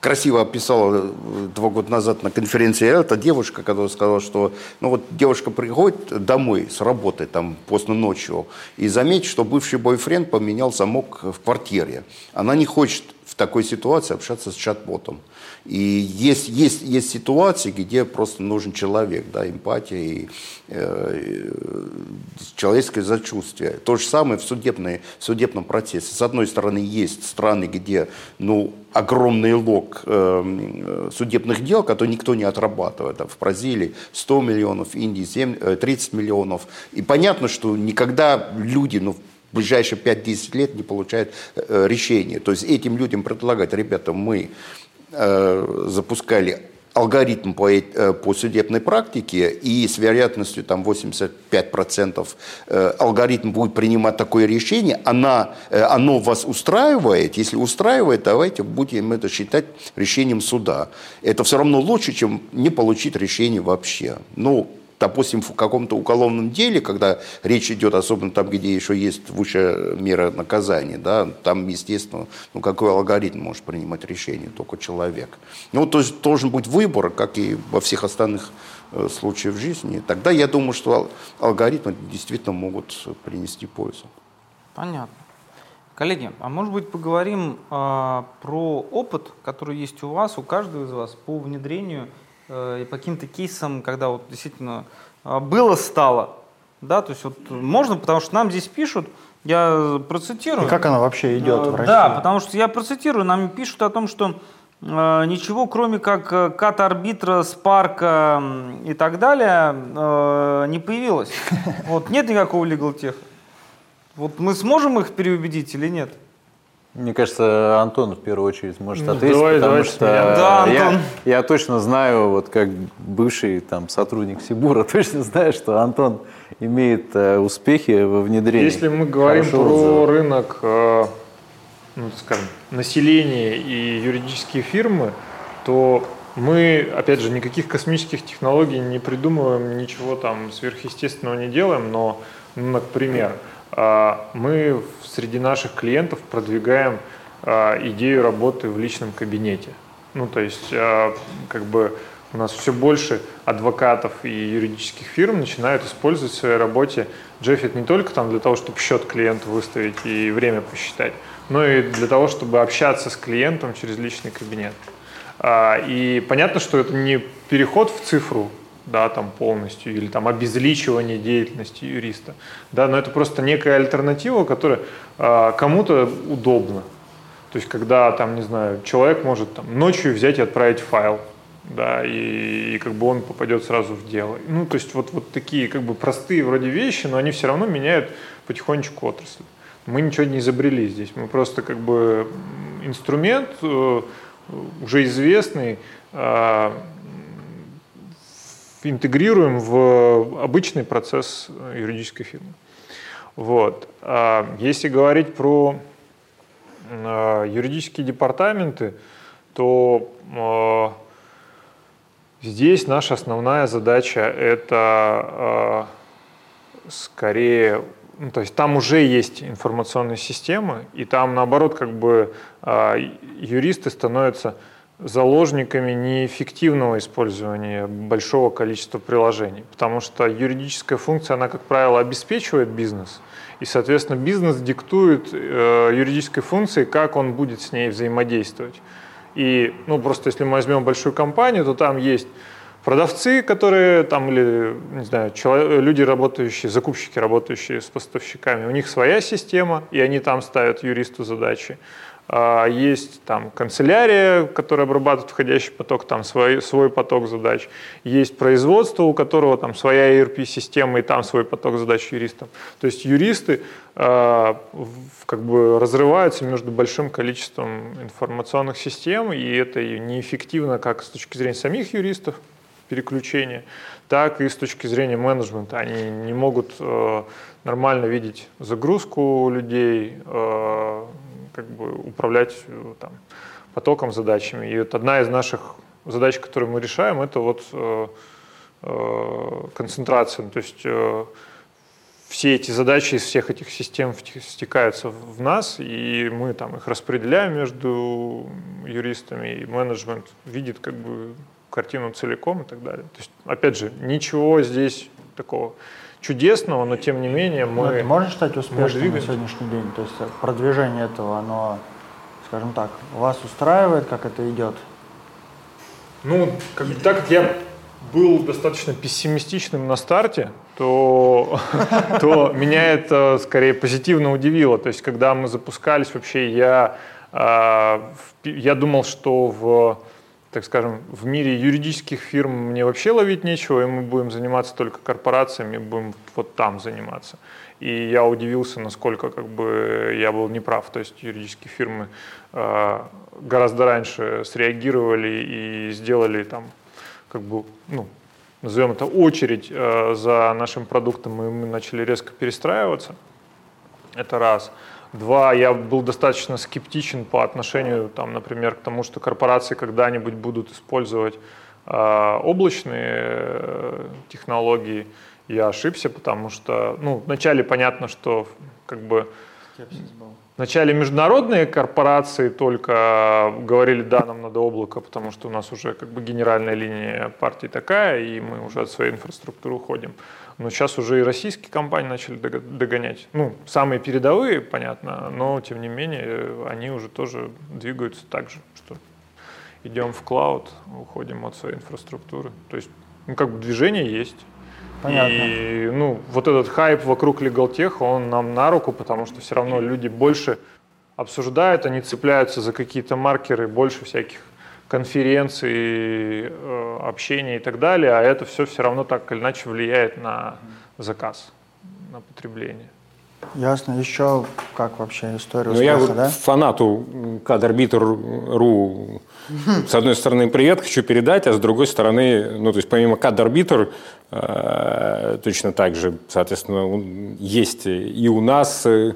[SPEAKER 3] красиво описала э, два года назад на конференции эта девушка, которая сказала, что ну вот девушка приходит домой с работы там поздно ночью и заметит, что бывший бойфренд поменял замок в квартире. Она не хочет в такой ситуации общаться с чат-ботом. И есть, есть, есть ситуации, где просто нужен человек, да, эмпатия и э, человеческое сочувствие. То же самое в, судебной, в судебном процессе. С одной стороны, есть страны, где ну, огромный лог э, э, судебных дел, которые никто не отрабатывает. Там, в Бразилии 100 миллионов, в Индии 7, э, 30 миллионов. И понятно, что никогда люди, ну, в ближайшие 5-10 лет не получают э, решения. То есть этим людям предлагать, ребята, мы э, запускали алгоритм по, э- э, по судебной практике, и с вероятностью там 85% э, алгоритм будет принимать такое решение, она, э, оно вас устраивает, если устраивает, давайте будем это считать решением суда. Это все равно лучше, чем не получить решение вообще. Ну, допустим, в каком-то уголовном деле, когда речь идет, особенно там, где еще есть высшая мера наказания, да, там, естественно, ну, какой алгоритм может принимать решение? Только человек. Ну, то есть должен быть выбор, как и во всех остальных э, случаях в жизни. Тогда я думаю, что алгоритмы действительно могут принести пользу.
[SPEAKER 1] Понятно. Коллеги, а может быть поговорим э, про опыт, который есть у вас, у каждого из вас по внедрению и по каким-то кейсам, когда вот действительно э, было, стало. Да, то есть вот можно, потому что нам здесь пишут, я процитирую.
[SPEAKER 2] И как она вообще идет в России?
[SPEAKER 1] Да, потому что я процитирую, нам пишут о том, что э, ничего, кроме как э, кат-арбитра, спарка и так далее, э, не появилось. Вот нет никакого тех. Вот мы сможем их переубедить или нет?
[SPEAKER 4] Мне кажется, Антон в первую очередь может ответить,
[SPEAKER 6] давай,
[SPEAKER 4] потому
[SPEAKER 6] давай
[SPEAKER 4] что
[SPEAKER 6] меня.
[SPEAKER 1] Да,
[SPEAKER 4] я,
[SPEAKER 1] Антон.
[SPEAKER 4] я точно знаю, вот как бывший там сотрудник Сибура, точно знаю, что Антон имеет э, успехи во внедрении.
[SPEAKER 6] Если мы говорим
[SPEAKER 4] хорошего
[SPEAKER 6] про
[SPEAKER 4] отзыва.
[SPEAKER 6] рынок, э, ну, скажем, населения и юридические фирмы, то мы, опять же, никаких космических технологий не придумываем, ничего там сверхъестественного не делаем, но, ну, например, э, мы в- среди наших клиентов продвигаем э, идею работы в личном кабинете. Ну, то есть, э, как бы у нас все больше адвокатов и юридических фирм начинают использовать в своей работе Джеффит не только там для того, чтобы счет клиенту выставить и время посчитать, но и для того, чтобы общаться с клиентом через личный кабинет. А, И понятно, что это не переход в цифру, да, там полностью, или там обезличивание деятельности юриста, да, но это просто некая альтернатива, которая а, кому-то удобна. То есть, когда там, не знаю, человек может там, ночью взять и отправить файл, да, и, и как бы он попадет сразу в дело. Ну, то есть вот, вот такие как бы простые вроде вещи, но они все равно меняют потихонечку отрасль. Мы ничего не изобрели здесь, мы просто как бы инструмент э, уже известный, э, интегрируем в обычный процесс э, юридической фирмы. Вот. А Если говорить про э, юридические департаменты, то э, здесь наша основная задача это э, скорее, ну, то есть там уже есть информационные системы, и там наоборот как бы э, юристы становятся заложниками неэффективного использования большого количества приложений, потому что юридическая функция, она, как правило, обеспечивает бизнес, и, соответственно, бизнес диктует э, юридической функции, как он будет с ней взаимодействовать. И, ну, просто если мы возьмем большую компанию, то там есть продавцы, которые там, или, не знаю, чело- люди, работающие, закупщики, работающие с поставщиками, у них своя система, и они там ставят юристу задачи. А, Есть там канцелярия, которая обрабатывает входящий поток, там свой, свой поток задач. Есть производство, у которого там своя ERP-система и там свой поток задач юристам. То есть юристы а, как бы разрываются между большим количеством информационных систем, и это неэффективно как с точки зрения самих юристов, переключения, так и с точки зрения менеджмента. Они не могут э, нормально видеть загрузку людей, э, как бы управлять э, там, потоком задачами. И вот одна из наших задач, которую мы решаем, это вот э, э, концентрация. То есть все эти задачи из всех этих систем стекаются в нас, и мы там их распределяем между юристами, и менеджмент видит как бы картину целиком и так далее. То есть, опять же, ничего здесь такого чудесного, но тем не менее мы...
[SPEAKER 2] это может стать успешным на сегодняшний день? То есть продвижение этого, оно, скажем так, вас устраивает, как это идет?
[SPEAKER 6] Ну, как так как я был достаточно пессимистичным на старте, то, то меня это скорее позитивно удивило. То есть, когда мы запускались, вообще я, а, я думал, что в, так скажем, в мире юридических фирм мне вообще ловить нечего, и мы будем заниматься только корпорациями, будем вот там заниматься. И я удивился, насколько как бы я был неправ. То есть юридические фирмы э, гораздо раньше среагировали и сделали там, как бы, ну, назовем это очередь э, за нашим продуктом, и мы начали резко перестраиваться. Это раз. Два, я был достаточно скептичен по отношению, там, например, к тому, что корпорации когда-нибудь будут использовать э, облачные э, технологии, я ошибся, потому что, ну, вначале понятно, что как бы Вначале международные корпорации только говорили, да, нам надо облако, потому что у нас уже как бы генеральная линия партии такая, и мы уже от своей инфраструктуры уходим. Но сейчас уже и российские компании начали догонять. Ну, самые передовые, понятно, но тем не менее они уже тоже двигаются так же, что идем в клауд, уходим от своей инфраструктуры. То есть, ну, как бы движение есть.
[SPEAKER 2] Понятно.
[SPEAKER 6] И ну, вот этот хайп вокруг LegalTech, он нам на руку, потому что все равно люди больше обсуждают, они цепляются за какие-то маркеры, больше всяких конференций, э, общения и так далее, а это все все равно так или иначе влияет на заказ, на потребление.
[SPEAKER 2] Ясно. Еще как вообще история
[SPEAKER 5] успеха,
[SPEAKER 2] ну,
[SPEAKER 5] я
[SPEAKER 2] да?
[SPEAKER 5] фанату CAD-Arbiter.ru с одной стороны привет хочу передать, а с другой стороны, ну то есть помимо CAD-Arbiter э, точно так же, соответственно, есть и у нас э,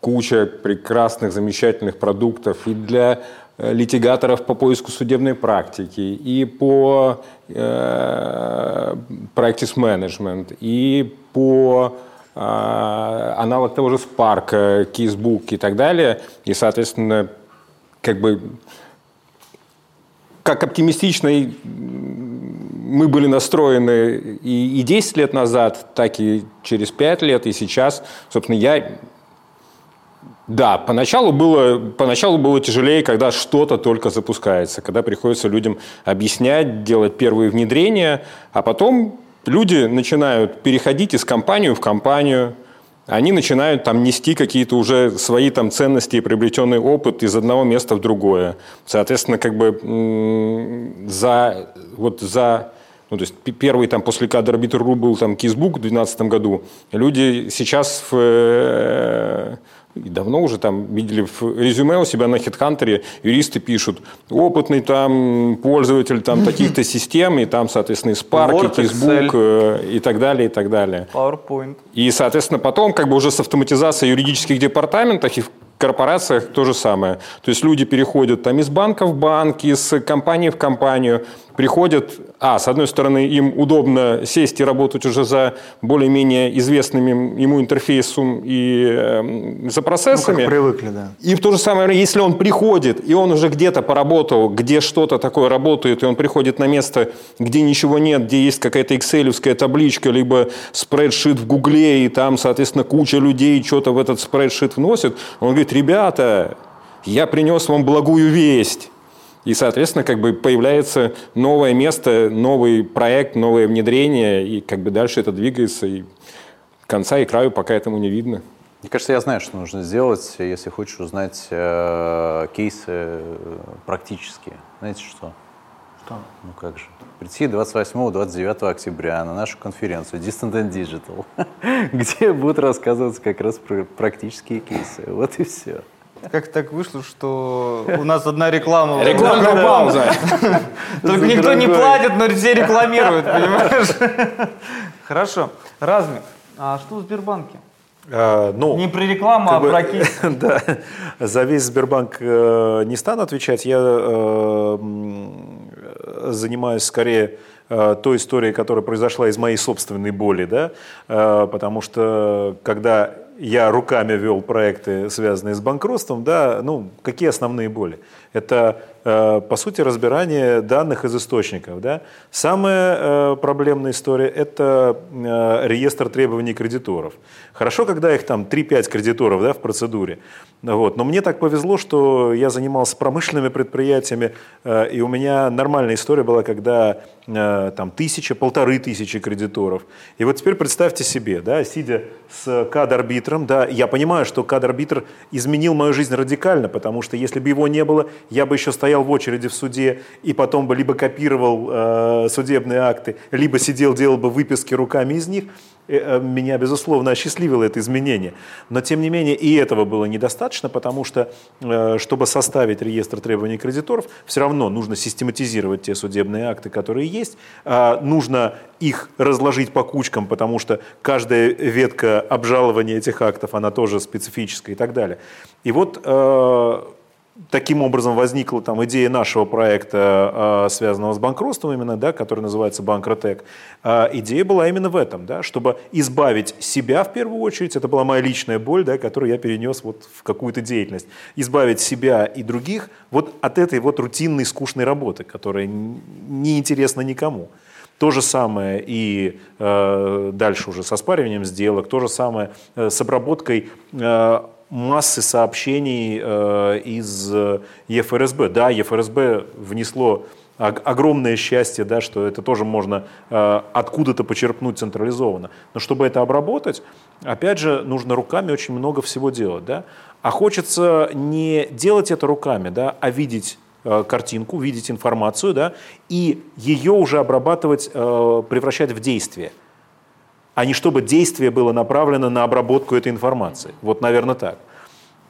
[SPEAKER 5] куча прекрасных, замечательных продуктов и для литигаторов по поиску судебной практики, и по э, practice management, и по а, аналог того же Spark, Kissbook и так далее. И, соответственно, как бы как оптимистично мы были настроены и, и 10 лет назад, так и через 5 лет, и сейчас. Собственно, я... Да, поначалу было, поначалу было тяжелее, когда что-то только запускается, когда приходится людям объяснять, делать первые внедрения, а потом люди начинают переходить из компании в компанию, они начинают там нести какие-то уже свои там ценности и приобретенный опыт из одного места в другое. Соответственно, как бы за, вот за ну, то есть первый там после кадр арбитр.ру был там Кизбук в 2012 году. Люди сейчас в, э, и давно уже там видели в резюме у себя на HeadHunter юристы пишут, опытный там пользователь там таких-то систем, и там, соответственно, и Spark, Word, и Facebook, э, и так далее, и так далее.
[SPEAKER 1] PowerPoint.
[SPEAKER 5] И, соответственно, потом как бы уже с автоматизацией юридических департаментов и корпорациях то же самое. То есть люди переходят там из банка в банк, из компании в компанию, приходят, а, с одной стороны, им удобно сесть и работать уже за более-менее известными ему интерфейсом и э, за процессами. Ну,
[SPEAKER 2] как привыкли, да.
[SPEAKER 5] И в то же самое время, если он приходит, и он уже где-то поработал, где что-то такое работает, и он приходит на место, где ничего нет, где есть какая-то экселевская табличка, либо спредшит в Гугле, и там, соответственно, куча людей что-то в этот спредшит вносит, он говорит, ребята, я принес вам благую весть. И, соответственно, как бы появляется новое место, новый проект, новое внедрение, и как бы дальше это двигается, и конца и краю пока этому не видно.
[SPEAKER 4] Мне кажется, я знаю, что нужно сделать, если хочешь узнать э, кейсы э, практические. Знаете что?
[SPEAKER 2] Что?
[SPEAKER 4] Ну как же. Прийти 28-29 октября на нашу конференцию Distant and Digital, где будут рассказываться как раз про практические кейсы. Вот и все.
[SPEAKER 1] Как так вышло, что у нас одна реклама.
[SPEAKER 5] Рекламная пауза.
[SPEAKER 1] Только никто не платит, но все рекламируют, понимаешь? Хорошо. Размик. А что в Сбербанке?
[SPEAKER 7] А, ну,
[SPEAKER 1] не про рекламу, а про кейс.
[SPEAKER 7] Да, за весь Сбербанк э, не стану отвечать. Я э, занимаюсь скорее э, той историей, которая произошла из моей собственной боли, да, потому что когда я руками вел проекты, связанные с банкротством, да, ну, какие основные боли? Это, э, по сути, разбирание данных из источников. Да? Самая э, проблемная история – это э, реестр требований кредиторов. Хорошо, когда их там 3-5 кредиторов да, в процедуре. Вот. Но мне так повезло, что я занимался промышленными предприятиями, и у меня нормальная история была, когда там тысяча, полторы тысячи кредиторов. И вот теперь представьте себе, да, сидя с кад-арбитром, да, я понимаю, что кад-арбитр изменил мою жизнь радикально, потому что если бы его не было, я бы еще стоял в очереди в суде и потом бы либо копировал э, судебные акты, либо сидел, делал бы выписки руками из них. Э, э, меня, безусловно, осчастливило это изменение. Но, тем не менее, и этого было недостаточно, потому что, э, чтобы составить реестр требований кредиторов, все равно нужно систематизировать те судебные акты, которые есть, а, нужно их разложить по кучкам, потому что каждая ветка обжалования этих актов, она тоже специфическая и так далее. И вот таким образом возникла там идея нашего проекта, э, связанного с банкротством именно, да, который называется Банкротек. Э, идея была именно в этом, да, чтобы избавить себя в первую очередь, это была моя личная боль, да, которую я перенес вот в какую-то деятельность, избавить себя и других вот от этой вот рутинной скучной работы, которая не интересна никому. То же самое и э, дальше уже со спариванием сделок, то же самое э, с обработкой э, массы сообщений э, из ЕФРСБ. Да, ЕФРСБ внесло огромное счастье, да, что это тоже можно э, откуда-то почерпнуть централизованно. Но чтобы это обработать, опять же, нужно руками очень много всего делать. Да? А хочется не делать это руками, да, а видеть э, картинку, видеть информацию, да, и ее уже обрабатывать, э, превращать в действие – а не чтобы действие было направлено на обработку этой информации. Вот, наверное, так.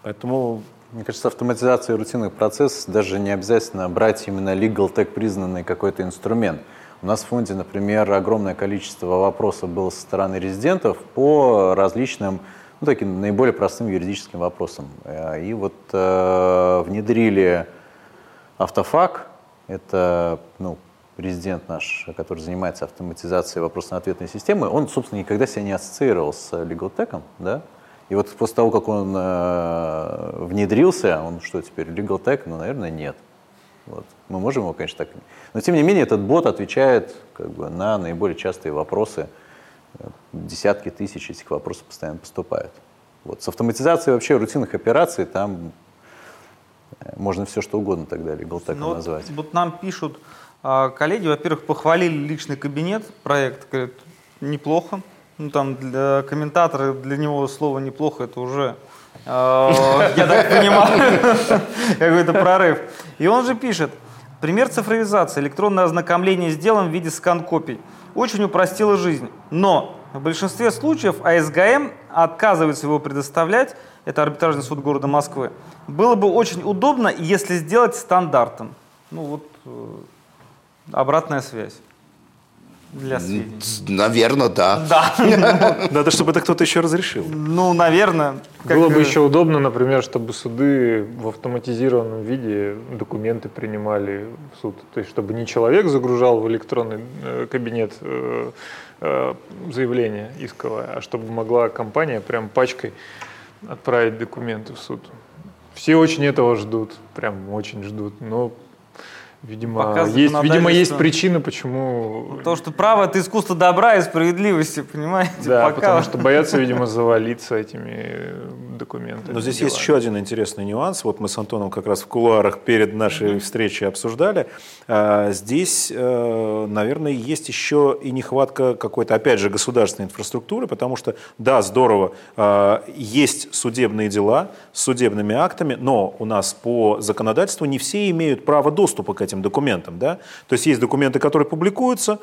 [SPEAKER 7] Поэтому
[SPEAKER 4] мне кажется, автоматизация рутинных процессов даже не обязательно брать именно legal tech признанный какой-то инструмент. У нас в фонде, например, огромное количество вопросов было со стороны резидентов по различным, ну, таким наиболее простым юридическим вопросам. Э, и вот э, внедрили автофак, это ну, президент наш, который занимается автоматизацией вопросно-ответной системы, он, собственно, никогда себя не ассоциировал с Legal Tech, да? И вот после того, как он э, внедрился, он что теперь, Legal Tech? Ну, наверное, нет. Вот. Мы можем его, конечно, так... Но, тем не менее, этот бот отвечает как бы, на наиболее частые вопросы. Десятки тысяч этих вопросов постоянно поступают. Вот. С автоматизацией вообще рутинных операций там э, можно все что угодно тогда Legal Tech
[SPEAKER 1] ну,
[SPEAKER 4] назвать.
[SPEAKER 1] Вот, вот нам пишут, коллеги, во-первых, похвалили личный кабинет, проект, говорят, неплохо. Ну, там для комментатора, для него слово неплохо, это уже, э, я так понимаю, какой-то прорыв. И он же пишет, пример цифровизации, электронное ознакомление с делом в виде скан-копий. Очень упростило жизнь, но в большинстве случаев АСГМ отказывается его предоставлять, это арбитражный суд города Москвы, было бы очень удобно, если сделать стандартом. Ну вот э, Обратная связь. Для сведения.
[SPEAKER 3] Наверное, да.
[SPEAKER 1] Да.
[SPEAKER 7] Надо, чтобы это кто-то еще разрешил.
[SPEAKER 1] Ну, наверное.
[SPEAKER 6] Было бы еще удобно, например, чтобы суды в автоматизированном виде документы принимали в суд. То есть, чтобы не человек загружал в электронный э, кабинет э, э, заявление исковое, а чтобы могла компания прям пачкой отправить документы в суд. Все очень этого ждут, прям очень ждут. Но Видимо, есть, видимо, есть причина, почему...
[SPEAKER 1] То, что право – это искусство добра и справедливости, понимаете?
[SPEAKER 6] Да, Пока... потому что боятся, видимо, завалиться этими документами.
[SPEAKER 7] Но здесь делами. есть еще один интересный нюанс. Вот мы с Антоном как раз в кулуарах перед нашей mm-hmm. встречей обсуждали. А, здесь, э, наверное, есть еще и нехватка какой-то, опять же, государственной инфраструктуры, потому что, да, здорово, а, есть судебные дела с судебными актами, но у нас по законодательству не все имеют право доступа к этим документам. Да? То есть есть документы, которые публикуются,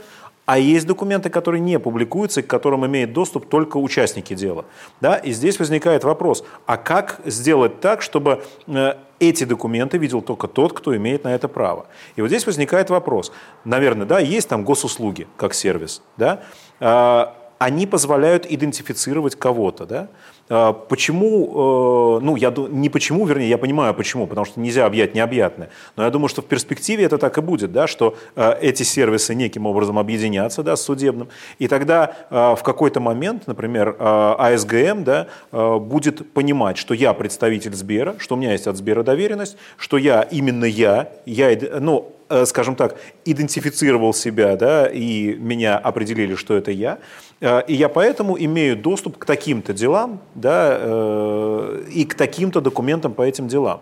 [SPEAKER 7] а есть документы, которые не публикуются и к которым имеют доступ только участники дела. Да? И здесь возникает вопрос, а как сделать так, чтобы э, эти документы видел только тот, кто имеет на это право? И вот здесь возникает вопрос. Наверное, да, есть там госуслуги как сервис, да? А, они позволяют идентифицировать кого-то, да? А, почему, э, ну, я не почему, вернее, я понимаю почему, потому что нельзя объять необъятное, но я думаю, что в перспективе это так и будет, да, что э, эти сервисы неким образом объединятся, да, с судебным, и тогда э, в какой-то момент, например, АСГМ, да, будет понимать, что я представитель Сбера, что у меня есть от Сбера доверенность, что я именно я, я, ну, скажем так, идентифицировал себя, да, и меня определили, что это я, Э, и я поэтому имею доступ к таким-то делам да, э, и к таким-то документам по этим делам.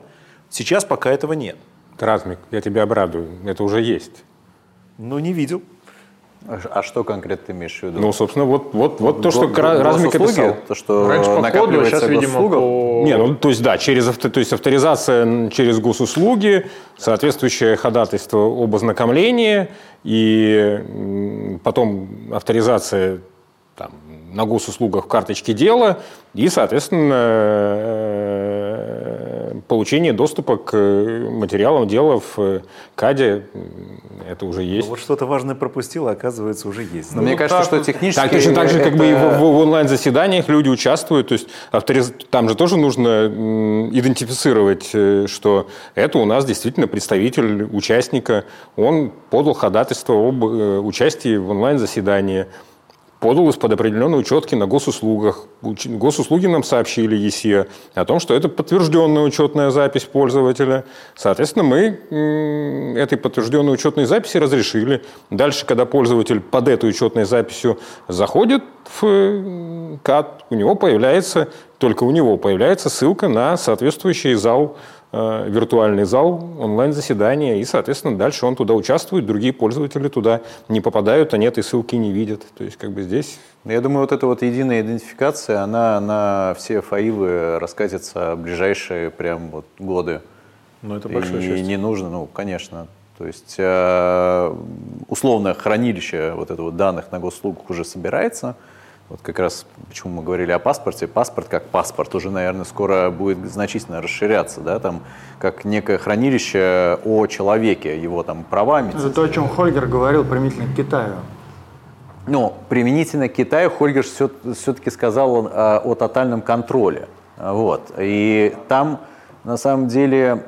[SPEAKER 7] Сейчас пока этого нет.
[SPEAKER 5] Тразмик, я тебя обрадую, это уже есть.
[SPEAKER 7] Ну, не видел.
[SPEAKER 4] А, а что конкретно ты имеешь в виду?
[SPEAKER 5] Ну, собственно, вот, вот, вот то, что Размик описал.
[SPEAKER 4] То, что Раньше по коду, сейчас, видимо, по...
[SPEAKER 5] Не, ну, то есть, да, через, то есть авторизация через госуслуги, соответствующее ходатайство об ознакомлении, и потом авторизация там, на госуслугах в карточке дела и, соответственно, получение доступа к э, материалам дела в э, КАДе, это уже есть.
[SPEAKER 7] Вот что-то важное пропустил, а оказывается уже есть.
[SPEAKER 4] Но мне кажется, что технически...
[SPEAKER 5] Так, точно так же, как
[SPEAKER 4] это-
[SPEAKER 5] бы и в, в онлайн-заседаниях люди участвуют. То есть авториз- там же тоже нужно идентифицировать, э, что это у нас действительно представитель участника. Он подал ходатайство об участии в онлайн-заседании. Подал из-под определенной учетки на госуслугах. Госуслуги нам сообщили, ЕСЕ, о том, что это подтвержденная учетная запись пользователя. Соответственно, мы этой подтвержденной учетной записи разрешили. Дальше, когда пользователь под этой учетной записью заходит в КАТ, у него появляется, только у него появляется ссылка на соответствующий зал, виртуальный зал онлайн-заседания, и, соответственно, дальше он туда участвует, другие пользователи туда не попадают, они этой ссылки не видят. То есть, как бы здесь
[SPEAKER 4] Я думаю, вот эта вот единая идентификация, она на все ФАИВы раскатится в ближайшие прям вот годы.
[SPEAKER 7] Ну, это
[SPEAKER 4] И
[SPEAKER 7] большое счастье.
[SPEAKER 4] не нужно, ну, конечно. То есть э, условное хранилище вот этого данных на госуслугах уже собирается. Вот как раз почему мы говорили о паспорте. Паспорт как паспорт уже, наверное, скоро будет значительно расширяться, да, там как некое хранилище о человеке, его там правами.
[SPEAKER 2] Это то, о чем Хольгер говорил применительно к Китаю.
[SPEAKER 4] Ну, применительно к Китаю Хольгер все-таки сказал он, э, о тотальном контроле. А, Вот. И там, на самом деле,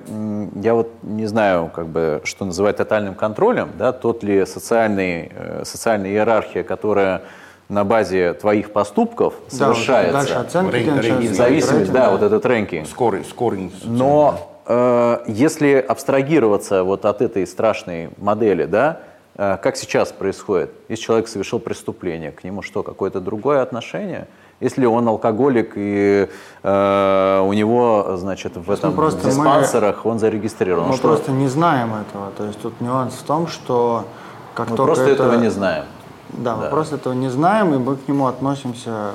[SPEAKER 4] я вот не знаю, как бы, что называть тотальным контролем, да, тот ли социальный, э, социальная иерархия, которая на базе твоих поступков
[SPEAKER 2] Да,
[SPEAKER 4] совершается.
[SPEAKER 2] дальше оценки
[SPEAKER 3] Рей-
[SPEAKER 2] тебе начинают
[SPEAKER 3] рей-
[SPEAKER 4] И в
[SPEAKER 2] ставить,
[SPEAKER 4] зависимости,
[SPEAKER 2] рейтинг,
[SPEAKER 4] да, вот этот рэнкинг.
[SPEAKER 3] Скорый, скорый.
[SPEAKER 4] Но э, если абстрагироваться вот от этой страшной модели, да, э, как сейчас происходит? Если человек совершил преступление, к нему что, какое-то другое отношение? Если он алкоголик и э, у него, значит, в этом
[SPEAKER 2] просто
[SPEAKER 4] в
[SPEAKER 2] мы-
[SPEAKER 4] диспансерах он зарегистрирован,
[SPEAKER 2] Мы
[SPEAKER 4] что?
[SPEAKER 2] просто не знаем этого. То есть тут нюанс в том, что как
[SPEAKER 4] мы
[SPEAKER 2] только
[SPEAKER 4] просто
[SPEAKER 2] это-
[SPEAKER 4] этого не знаем.
[SPEAKER 2] Да, мы
[SPEAKER 4] Да.
[SPEAKER 2] просто этого не знаем, и мы к нему относимся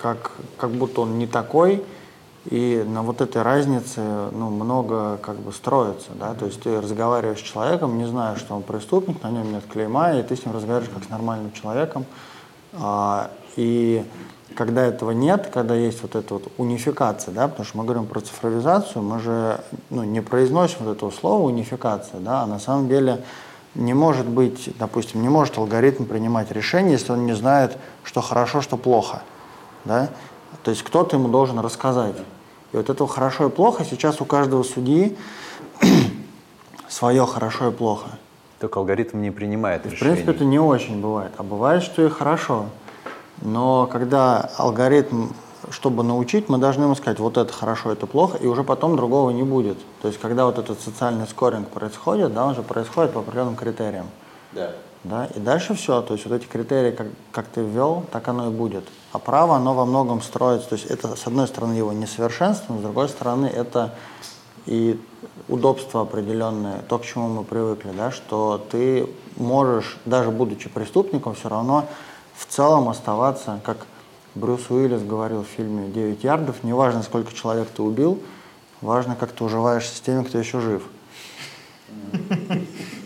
[SPEAKER 2] как, как будто он не такой, и на вот этой разнице ну, много как бы строится, да, то есть ты разговариваешь с человеком, не зная, что он преступник, на нем нет клейма, и ты с ним разговариваешь как с нормальным человеком, А, и когда этого нет, когда есть вот эта вот унификация, да, потому что мы говорим про цифровизацию, мы же ну, не произносим вот этого слова унификация, да, а на самом деле не может быть, допустим, не может алгоритм принимать решение, если он не знает, что хорошо, что плохо, да, то есть кто-то ему должен рассказать. И вот этого хорошо и плохо сейчас у каждого судьи свое хорошо и плохо.
[SPEAKER 4] Только алгоритм не принимает
[SPEAKER 2] В
[SPEAKER 4] решений.
[SPEAKER 2] принципе, это не очень бывает. А бывает, что и хорошо. Но когда алгоритм, чтобы научить, мы должны ему сказать, вот это хорошо, это плохо, и уже потом другого не будет. То есть, когда вот этот социальный скоринг происходит, да, он же происходит по определенным критериям.
[SPEAKER 4] Да.
[SPEAKER 2] Да, и дальше все. То есть вот эти критерии, как, как ты ввел, так оно и будет. А право, оно во многом строится. То есть это, с одной стороны, его несовершенство, с другой стороны, это и удобство определенное, то, к чему мы привыкли, да, что ты можешь, даже будучи преступником, все равно в целом оставаться, как Брюс Уиллис говорил в фильме «Девять ярдов», неважно, сколько человек ты убил, важно, как ты уживаешься с теми, кто еще жив.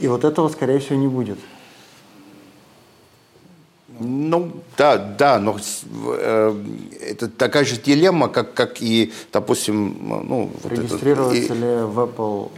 [SPEAKER 2] И вот этого, скорее всего, не будет.
[SPEAKER 3] Ну, да, да, но э, это такая же дилемма, как, как и, допустим, ну, вот это-
[SPEAKER 2] Регистрироваться
[SPEAKER 3] и-
[SPEAKER 2] ли в Apple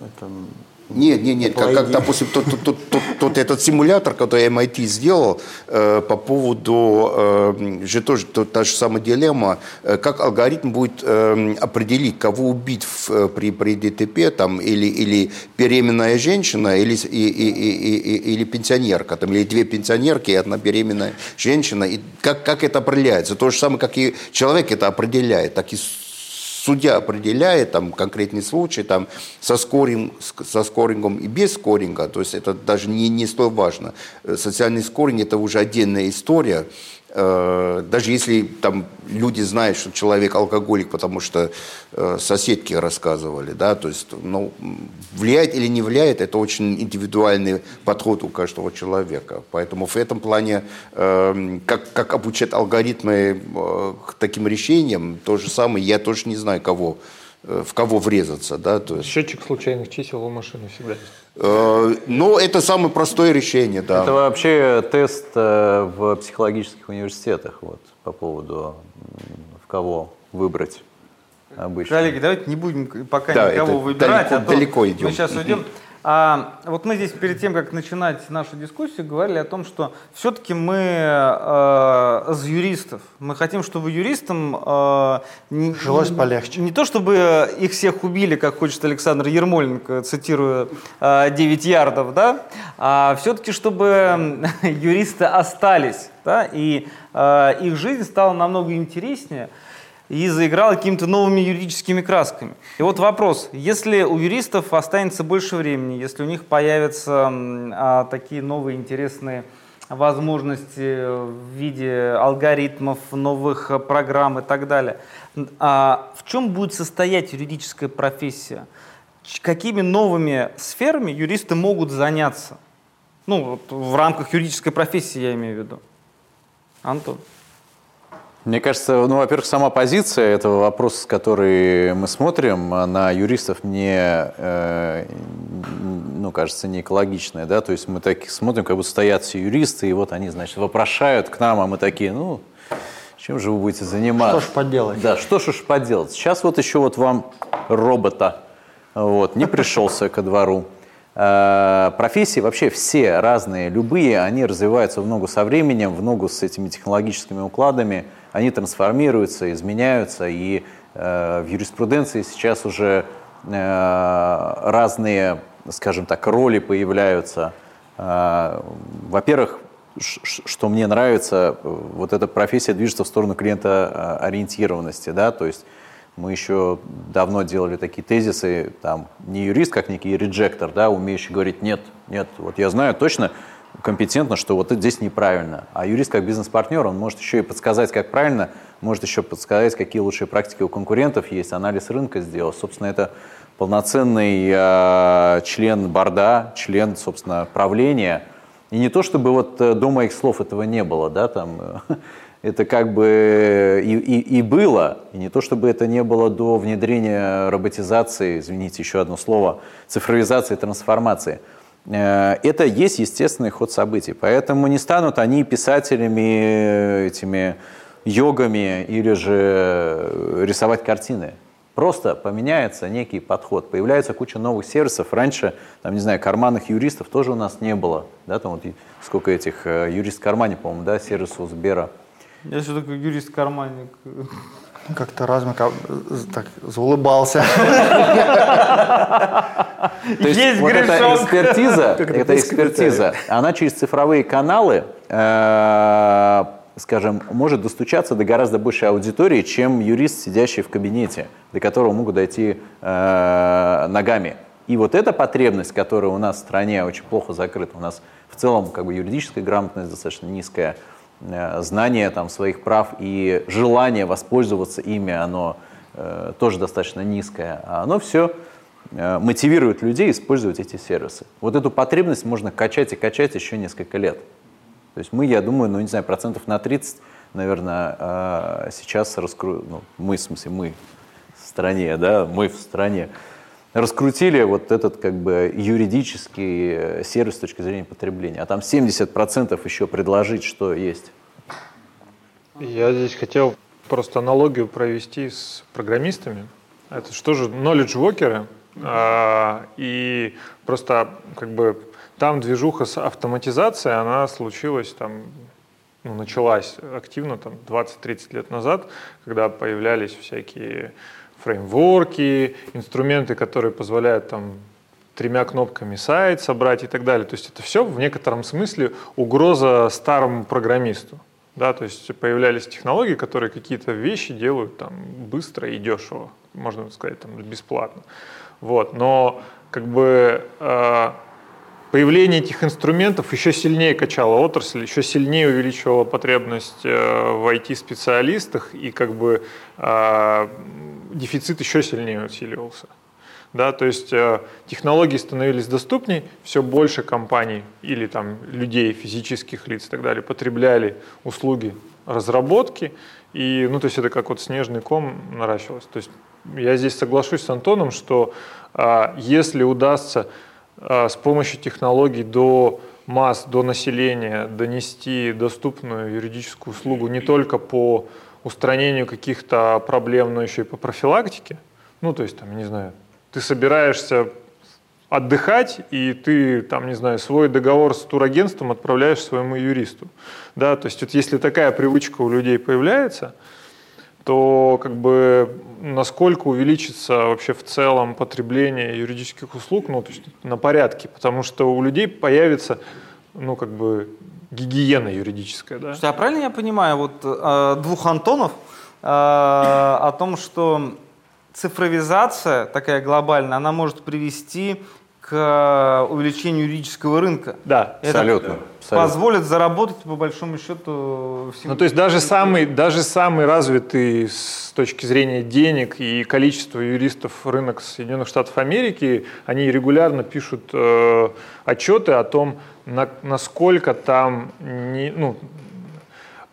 [SPEAKER 2] этом,
[SPEAKER 3] Нет, нет, нет, как, как, допустим, тот, тот, тот, тот- тот этот симулятор, который MIT сделал э, по поводу, э, же тоже то- та же самая дилемма, э, как алгоритм будет э, определить, кого убить в, э, при, при ДТП, там, или, или беременная женщина, или, и, и, и, и- или пенсионерка, там, или две пенсионерки и одна беременная женщина, и как, как это определяется? То же самое, как и человек это определяет, так и судья определяет там конкретный случай там со, скоринг, со скорингом и без скоринга, то есть это даже не, не столь важно. Э, Социальный скоринг это уже отдельная история. Э, Даже если там люди знают, что человек алкоголик, потому что э, соседки рассказывали, да, то есть, ну, влияет или не влияет, это очень индивидуальный подход у каждого человека. Поэтому в этом плане, э, как, как обучать алгоритмы э, к таким решениям, то же самое, я тоже не знаю, кого, в кого врезаться, да, то есть,
[SPEAKER 6] Счетчик случайных чисел у машины всегда есть.
[SPEAKER 3] э, но это самое простое решение, да.
[SPEAKER 4] Это вообще тест э, в психологических университетах вот, по поводу в кого выбрать обычно.
[SPEAKER 1] Коллеги, давайте не будем пока
[SPEAKER 3] Да,
[SPEAKER 1] никого
[SPEAKER 3] это
[SPEAKER 1] выбирать,
[SPEAKER 3] далеко-
[SPEAKER 1] а то
[SPEAKER 3] далеко идем.
[SPEAKER 1] мы сейчас уйдем. А, вот мы здесь перед тем, как начинать нашу дискуссию, говорили о том, что все-таки мы э, с юристов. Мы хотим, чтобы юристам э, не,
[SPEAKER 2] Жилось полегче.
[SPEAKER 1] Не то, чтобы их всех убили, как хочет Александр Ермоленко, цитируя э, 9 ярдов, да, а все-таки, чтобы юристы остались, да, и э, их жизнь стала намного интереснее и заиграла какими-то новыми юридическими красками. И вот вопрос, если у юристов останется больше времени, если у них появятся а, такие новые интересные возможности в виде алгоритмов, новых э, программ и так далее, а в чем будет состоять юридическая профессия? Какими новыми сферами юристы могут заняться? Ну, вот в рамках юридической профессии я имею в виду. Антон.
[SPEAKER 4] Мне кажется, ну, во-первых, сама позиция этого вопроса, который мы смотрим, на юристов мне, э, ну, кажется, не экологичная, да, то есть мы так смотрим, как будто стоят все юристы, и вот они, значит, вопрошают к нам, а мы такие, ну, чем же вы будете заниматься?
[SPEAKER 2] Что ж поделать?
[SPEAKER 4] Да, что ж уж поделать. Сейчас вот еще вот вам робота, вот, не пришелся ко двору. Э, Профессии вообще все разные, любые, они развиваются в ногу со временем, в ногу с этими технологическими укладами, они трансформируются, изменяются, и э, в юриспруденции сейчас уже э, разные, скажем так, роли появляются. Во-первых, что мне нравится, вот эта профессия движется в сторону клиента э, ориентированности, да, то есть мы еще давно делали такие тезисы, там, не юрист, как некий реджектор, да, умеющий говорить, нет, нет, вот я знаю точно, компетентно, что вот это здесь неправильно. А юрист как бизнес-партнер, он может еще и подсказать, как правильно, может еще подсказать, какие лучшие практики у конкурентов есть, анализ рынка сделать. Собственно, это полноценный э, член борда, член, собственно, правления. И не то, чтобы вот э, до моих слов этого не было, да, там, это как бы и, и, и было, и не то, чтобы это не было до внедрения роботизации, извините, еще одно слово, цифровизации, трансформации. Э, Это есть естественный ход событий, поэтому не станут они писателями, этими йогами или же рисовать картины. Просто поменяется некий подход, появляется куча новых сервисов. Раньше, там, не знаю, карманных юристов тоже у нас не было. Да, там вот сколько этих э, юрист в кармане, по-моему, да, сервиса у Сбера.
[SPEAKER 1] Я что такое юрист-карманник?
[SPEAKER 2] Как-то Размик а, так заулыбался.
[SPEAKER 4] То есть
[SPEAKER 1] Есть
[SPEAKER 4] вот эта экспертиза, эта экспертиза, она через цифровые каналы, э, скажем, может достучаться до гораздо большей аудитории, чем юрист, сидящий в кабинете, до которого могут дойти э, ногами. И вот эта потребность, которая у нас в стране очень плохо закрыта, у нас в целом как бы юридическая грамотность достаточно низкая, знание там своих прав и желание воспользоваться ими, оно э, тоже достаточно низкое. А оно все э, мотивирует людей использовать эти сервисы. Вот эту потребность можно качать и качать еще несколько лет. То есть мы, я думаю, ну не знаю, процентов на 30, наверное, э, сейчас раскру... ну, мы, в смысле, мы в стране, да, мы в стране, раскрутили вот этот как бы юридический э, сервис с точки зрения потребления. А там 70% еще предложить, что есть.
[SPEAKER 6] Я здесь хотел просто аналогию провести с программистами. Это что же knowledge workers, а, и просто как бы там движуха с автоматизацией, она случилась там, ну, началась активно там 20-30 лет назад, когда появлялись всякие фреймворки, инструменты, которые позволяют там тремя кнопками сайт собрать и так далее. То есть это все в некотором смысле угроза старому программисту. Да, то есть появлялись технологии, которые какие-то вещи делают там быстро и дешево, можно сказать, там бесплатно. Вот. Но как бы э, появление этих инструментов еще сильнее качало отрасль, еще сильнее увеличивало потребность э, в IT-специалистах, и как бы э, дефицит еще сильнее усиливался. Да, то есть э, технологии становились доступнее, все больше компаний или там людей, физических лиц и так далее потребляли услуги разработки, и ну то есть это как вот снежный ком наращивалось. То есть я здесь соглашусь с Антоном, что э, если удастся э, с помощью технологий до масс, до населения донести доступную юридическую услугу не только по устранению каких-то проблем, но еще и по профилактике. Ну, то есть, там, не знаю, ты собираешься отдыхать, и ты, там, не знаю, свой договор с турагентством отправляешь своему юристу. Да, то есть вот если такая привычка у людей появляется, то как бы насколько увеличится вообще в целом потребление юридических услуг, ну, то есть на порядке, потому что у людей появится, ну, как бы гигиена юридическая, да.
[SPEAKER 1] Слушайте, а правильно я понимаю, вот э, двух Антонов э, о том, что цифровизация такая глобальная, она может привести к увеличению юридического рынка.
[SPEAKER 6] Да,
[SPEAKER 1] Это
[SPEAKER 4] Абсолютно.
[SPEAKER 1] позволит заработать, по большому счету, всем.
[SPEAKER 6] Ну, то есть даже самый, даже самый развитый с точки зрения денег и количества юристов рынок Соединенных Штатов Америки, они регулярно пишут э, отчеты о том, на, насколько там не, ну,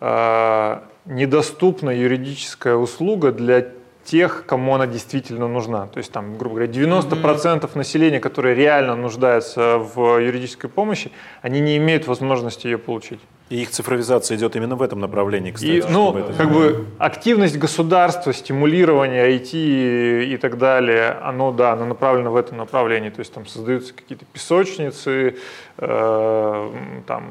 [SPEAKER 6] э, недоступна юридическая услуга для тех, кому она действительно нужна. То есть там, грубо говоря, 90% населения, которые реально нуждаются в юридической помощи, они не имеют возможности ее получить.
[SPEAKER 7] И их цифровизация идет именно в этом направлении, кстати.
[SPEAKER 6] И, ну,
[SPEAKER 7] это
[SPEAKER 6] как бы активность государства, стимулирование IT и так далее, оно, да, оно направлено в этом направлении. То есть там создаются какие-то песочницы, э, там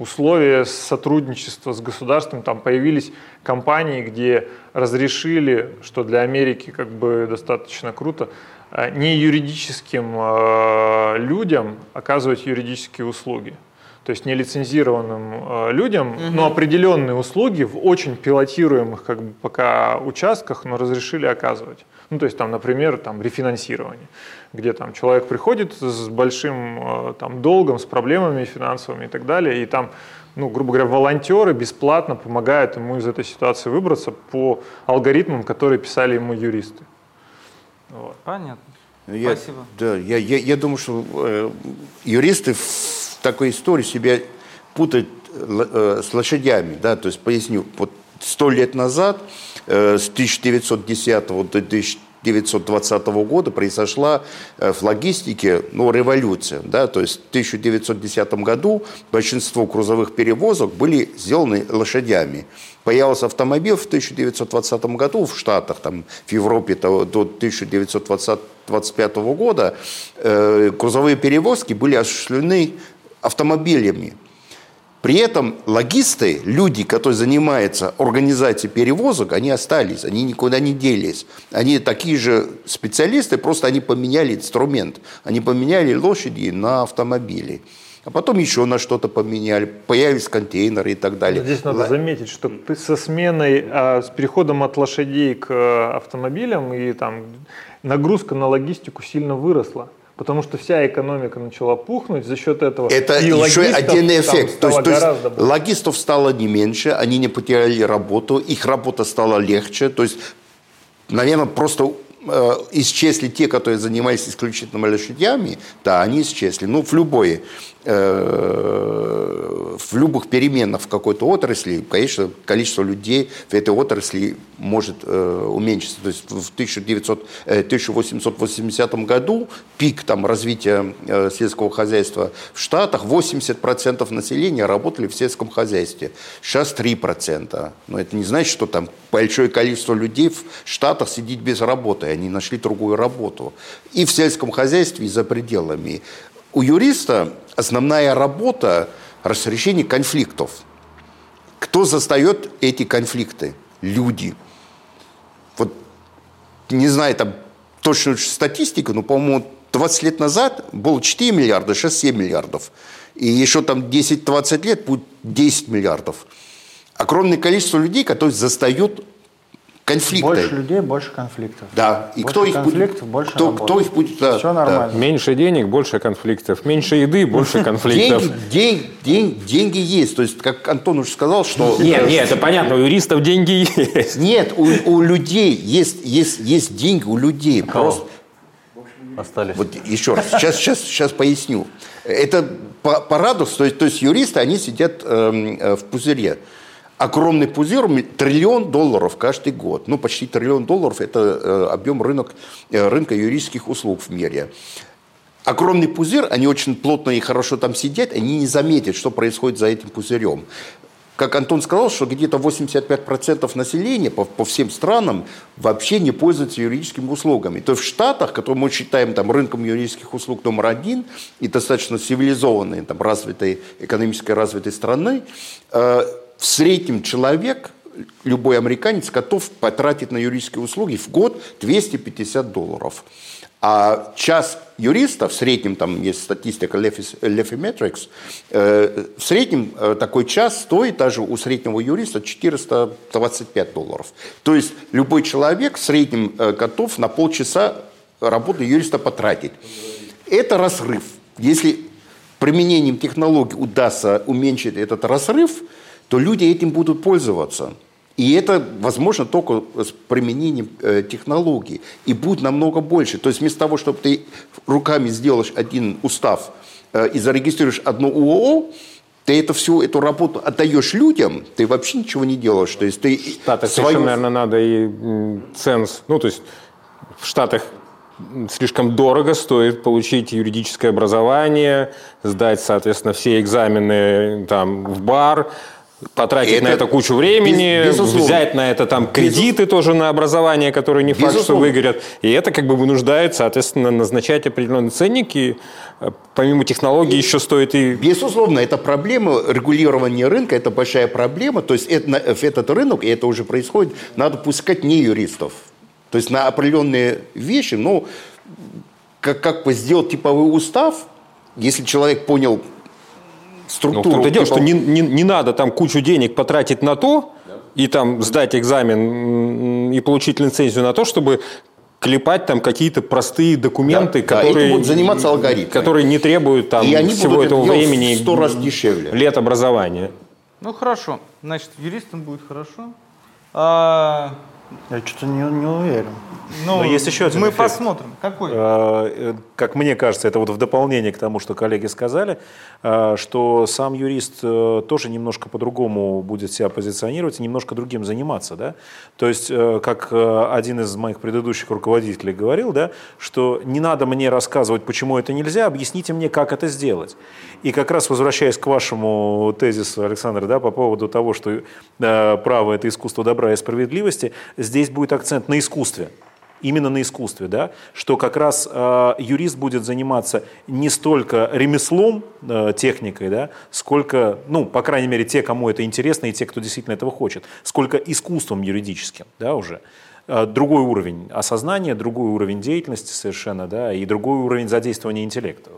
[SPEAKER 6] условия сотрудничества с государством, там появились компании, где разрешили, что для Америки как бы достаточно круто, э, не юридическим э, людям оказывать юридические услуги. То есть нелицензированным э, людям, но определенные услуги в очень пилотируемых как бы, пока участках, но разрешили оказывать. Ну, то есть там, например, там рефинансирование, где там человек приходит с большим э, там долгом, с проблемами финансовыми и так далее, и там ну, грубо говоря, волонтеры бесплатно помогают ему из этой ситуации выбраться по алгоритмам, которые писали ему юристы. Вот.
[SPEAKER 1] Понятно.
[SPEAKER 3] Я,
[SPEAKER 1] Спасибо.
[SPEAKER 3] Да, я, я, я думаю, что э, юристы в такой истории себя путают э, с лошадями. Да? То есть, поясню, вот сто лет назад, э, с 1910 до 1920 года произошла э, в логистике ну, революция. Да? То есть в 1910 году большинство грузовых перевозок были сделаны лошадями. Появился автомобиль в 1920 году в Штатах, там, в Европе то- до 1925 года э, грузовые перевозки были осуществлены автомобилями. При этом логисты, люди, которые занимаются организацией перевозок, они остались, они никуда не делись. Они такие же специалисты, просто они поменяли инструмент. Они поменяли лошади на автомобили. А потом еще на что-то поменяли, появились контейнеры и так далее.
[SPEAKER 6] Здесь надо заметить, что со сменой, а, с переходом от лошадей к э, автомобилям и там нагрузка на логистику сильно выросла. Потому что вся экономика начала пухнуть за счет этого.
[SPEAKER 3] Это
[SPEAKER 6] И
[SPEAKER 3] еще отдельный эффект. То есть, то есть логистов стало не меньше, они не потеряли работу, их работа стала легче. То есть, наверное, просто э, исчезли те, которые занимались исключительно лошадями, да, они исчезли. Ну, в любой, э, в любых переменах в какой-то отрасли, конечно, количество людей в этой отрасли может э, уменьшиться. То есть в 1900, э, 1880 году пик там, развития э, сельского хозяйства в Штатах, 80% населения работали в сельском хозяйстве. Сейчас 3%. Но это не значит, что там большое количество людей в Штатах сидит без работы. Они нашли другую работу. И в сельском хозяйстве, и за пределами. У юриста основная работа – разрешение конфликтов. Кто застает эти конфликты? Люди. Вот не знаю там точную статистику, но, по-моему, 20 лет назад было 4 миллиарда, сейчас 7 миллиардов. И еще там 10-20 лет будет 10 миллиардов. Огромное количество людей, которые застают конфликты.
[SPEAKER 2] Больше людей, больше конфликтов.
[SPEAKER 3] Да. И
[SPEAKER 2] Больше
[SPEAKER 3] кто их будет?
[SPEAKER 2] конфликтов, больше
[SPEAKER 3] кто,
[SPEAKER 2] работы.
[SPEAKER 3] кто их будет? Да,
[SPEAKER 2] Все
[SPEAKER 3] да.
[SPEAKER 2] нормально.
[SPEAKER 5] Меньше денег, больше конфликтов. Меньше еды, больше конфликтов.
[SPEAKER 3] Деньги, день- день- деньги есть. То есть, как Антон уже сказал, что...
[SPEAKER 5] Нет, нет, это понятно, у юристов деньги есть.
[SPEAKER 3] Нет, у, у людей есть, есть, есть деньги у людей. Просто,
[SPEAKER 4] Остались.
[SPEAKER 3] вот еще раз, сейчас, сейчас, сейчас поясню. Это по- парадокс, то есть, то есть юристы, они сидят эм, э, в пузыре. Огромный пузырь, триллион долларов каждый год. Ну, почти триллион долларов – это э, объем рынок, э, рынка юридических услуг в мире. Огромный пузырь, они очень плотно и хорошо там сидят, они не заметят, что происходит за этим пузырем. как Антон сказал, что где-то 85% населения по, по всем странам вообще не пользуются юридическими услугами. То есть в Штатах, которые мы считаем там, рынком юридических услуг номер один и достаточно цивилизованной, там, развитой, экономически развитой страны, э, в среднем человек, любой американец, готов потратить на юридические услуги в год 250 долларов. А час юриста, в среднем там есть статистика Lefimetrics, э, в среднем э, такой час стоит даже у среднего юриста 425 долларов. То есть любой человек в среднем э, готов на полчаса работы юриста потратить. Это разрыв. Если применением технологий удастся уменьшить этот разрыв, то люди этим будут пользоваться. И это возможно только с применением э, технологий. И будет намного больше. То есть вместо того, чтобы ты руками сделаешь один устав э, и зарегистрируешь одно УОО, ты это всю эту работу отдаешь людям, ты вообще ничего не делаешь. То есть ты
[SPEAKER 5] в Штатах свою... еще, наверное, надо и ценз. Ну, то есть в Штатах слишком дорого стоит получить юридическое образование, сдать, соответственно, все экзамены там в бар, потратить это, на это кучу времени, без, взять на это там кредиты Безус... тоже на образование, которые не факт, что выгорят. И это как бы вынуждает, соответственно, назначать определенные ценники. Э, помимо технологий еще стоит и...
[SPEAKER 3] Безусловно, это проблема регулирования рынка, это большая проблема. То есть это, этот рынок, и это уже происходит, надо пускать не юристов. То есть на определенные вещи, ну, как, как бы сделать типовой устав, если человек понял структуру.
[SPEAKER 5] Ну, это дело, типа... что не, не, не надо там кучу денег потратить на то, и там сдать экзамен и получить лицензию на то, чтобы клепать там какие-то простые документы, да, которые,
[SPEAKER 3] да, будут заниматься алгоритмы.
[SPEAKER 5] которые не требуют там и они всего этого это времени.
[SPEAKER 3] В сто раз дешевле.
[SPEAKER 5] Лет образования.
[SPEAKER 1] Ну хорошо, значит юристам будет хорошо. А,
[SPEAKER 2] я что-то не, не уверен.
[SPEAKER 1] Ну, Но есть еще один Мы эффект. посмотрим. Какой? А,
[SPEAKER 7] э, как мне кажется, это вот в дополнение к тому, что коллеги сказали, а, что сам юрист э, тоже немножко по-другому будет себя позиционировать и немножко другим заниматься. Да? То есть, э, как один из моих предыдущих руководителей говорил, да, что не надо мне рассказывать, почему это нельзя, объясните мне, как это сделать. И как раз возвращаясь к вашему тезису, Александр, да, по поводу того, что право – это искусство добра и справедливости, здесь будет акцент на искусстве именно на искусстве, да, что как раз э, юрист будет заниматься не столько ремеслом, э, техникой, да, сколько, ну, по крайней мере, те, кому это интересно и те, кто действительно этого хочет, сколько искусством юридическим, да, уже. Э, другой уровень осознания, другой уровень деятельности совершенно, да, и другой уровень задействования интеллекта.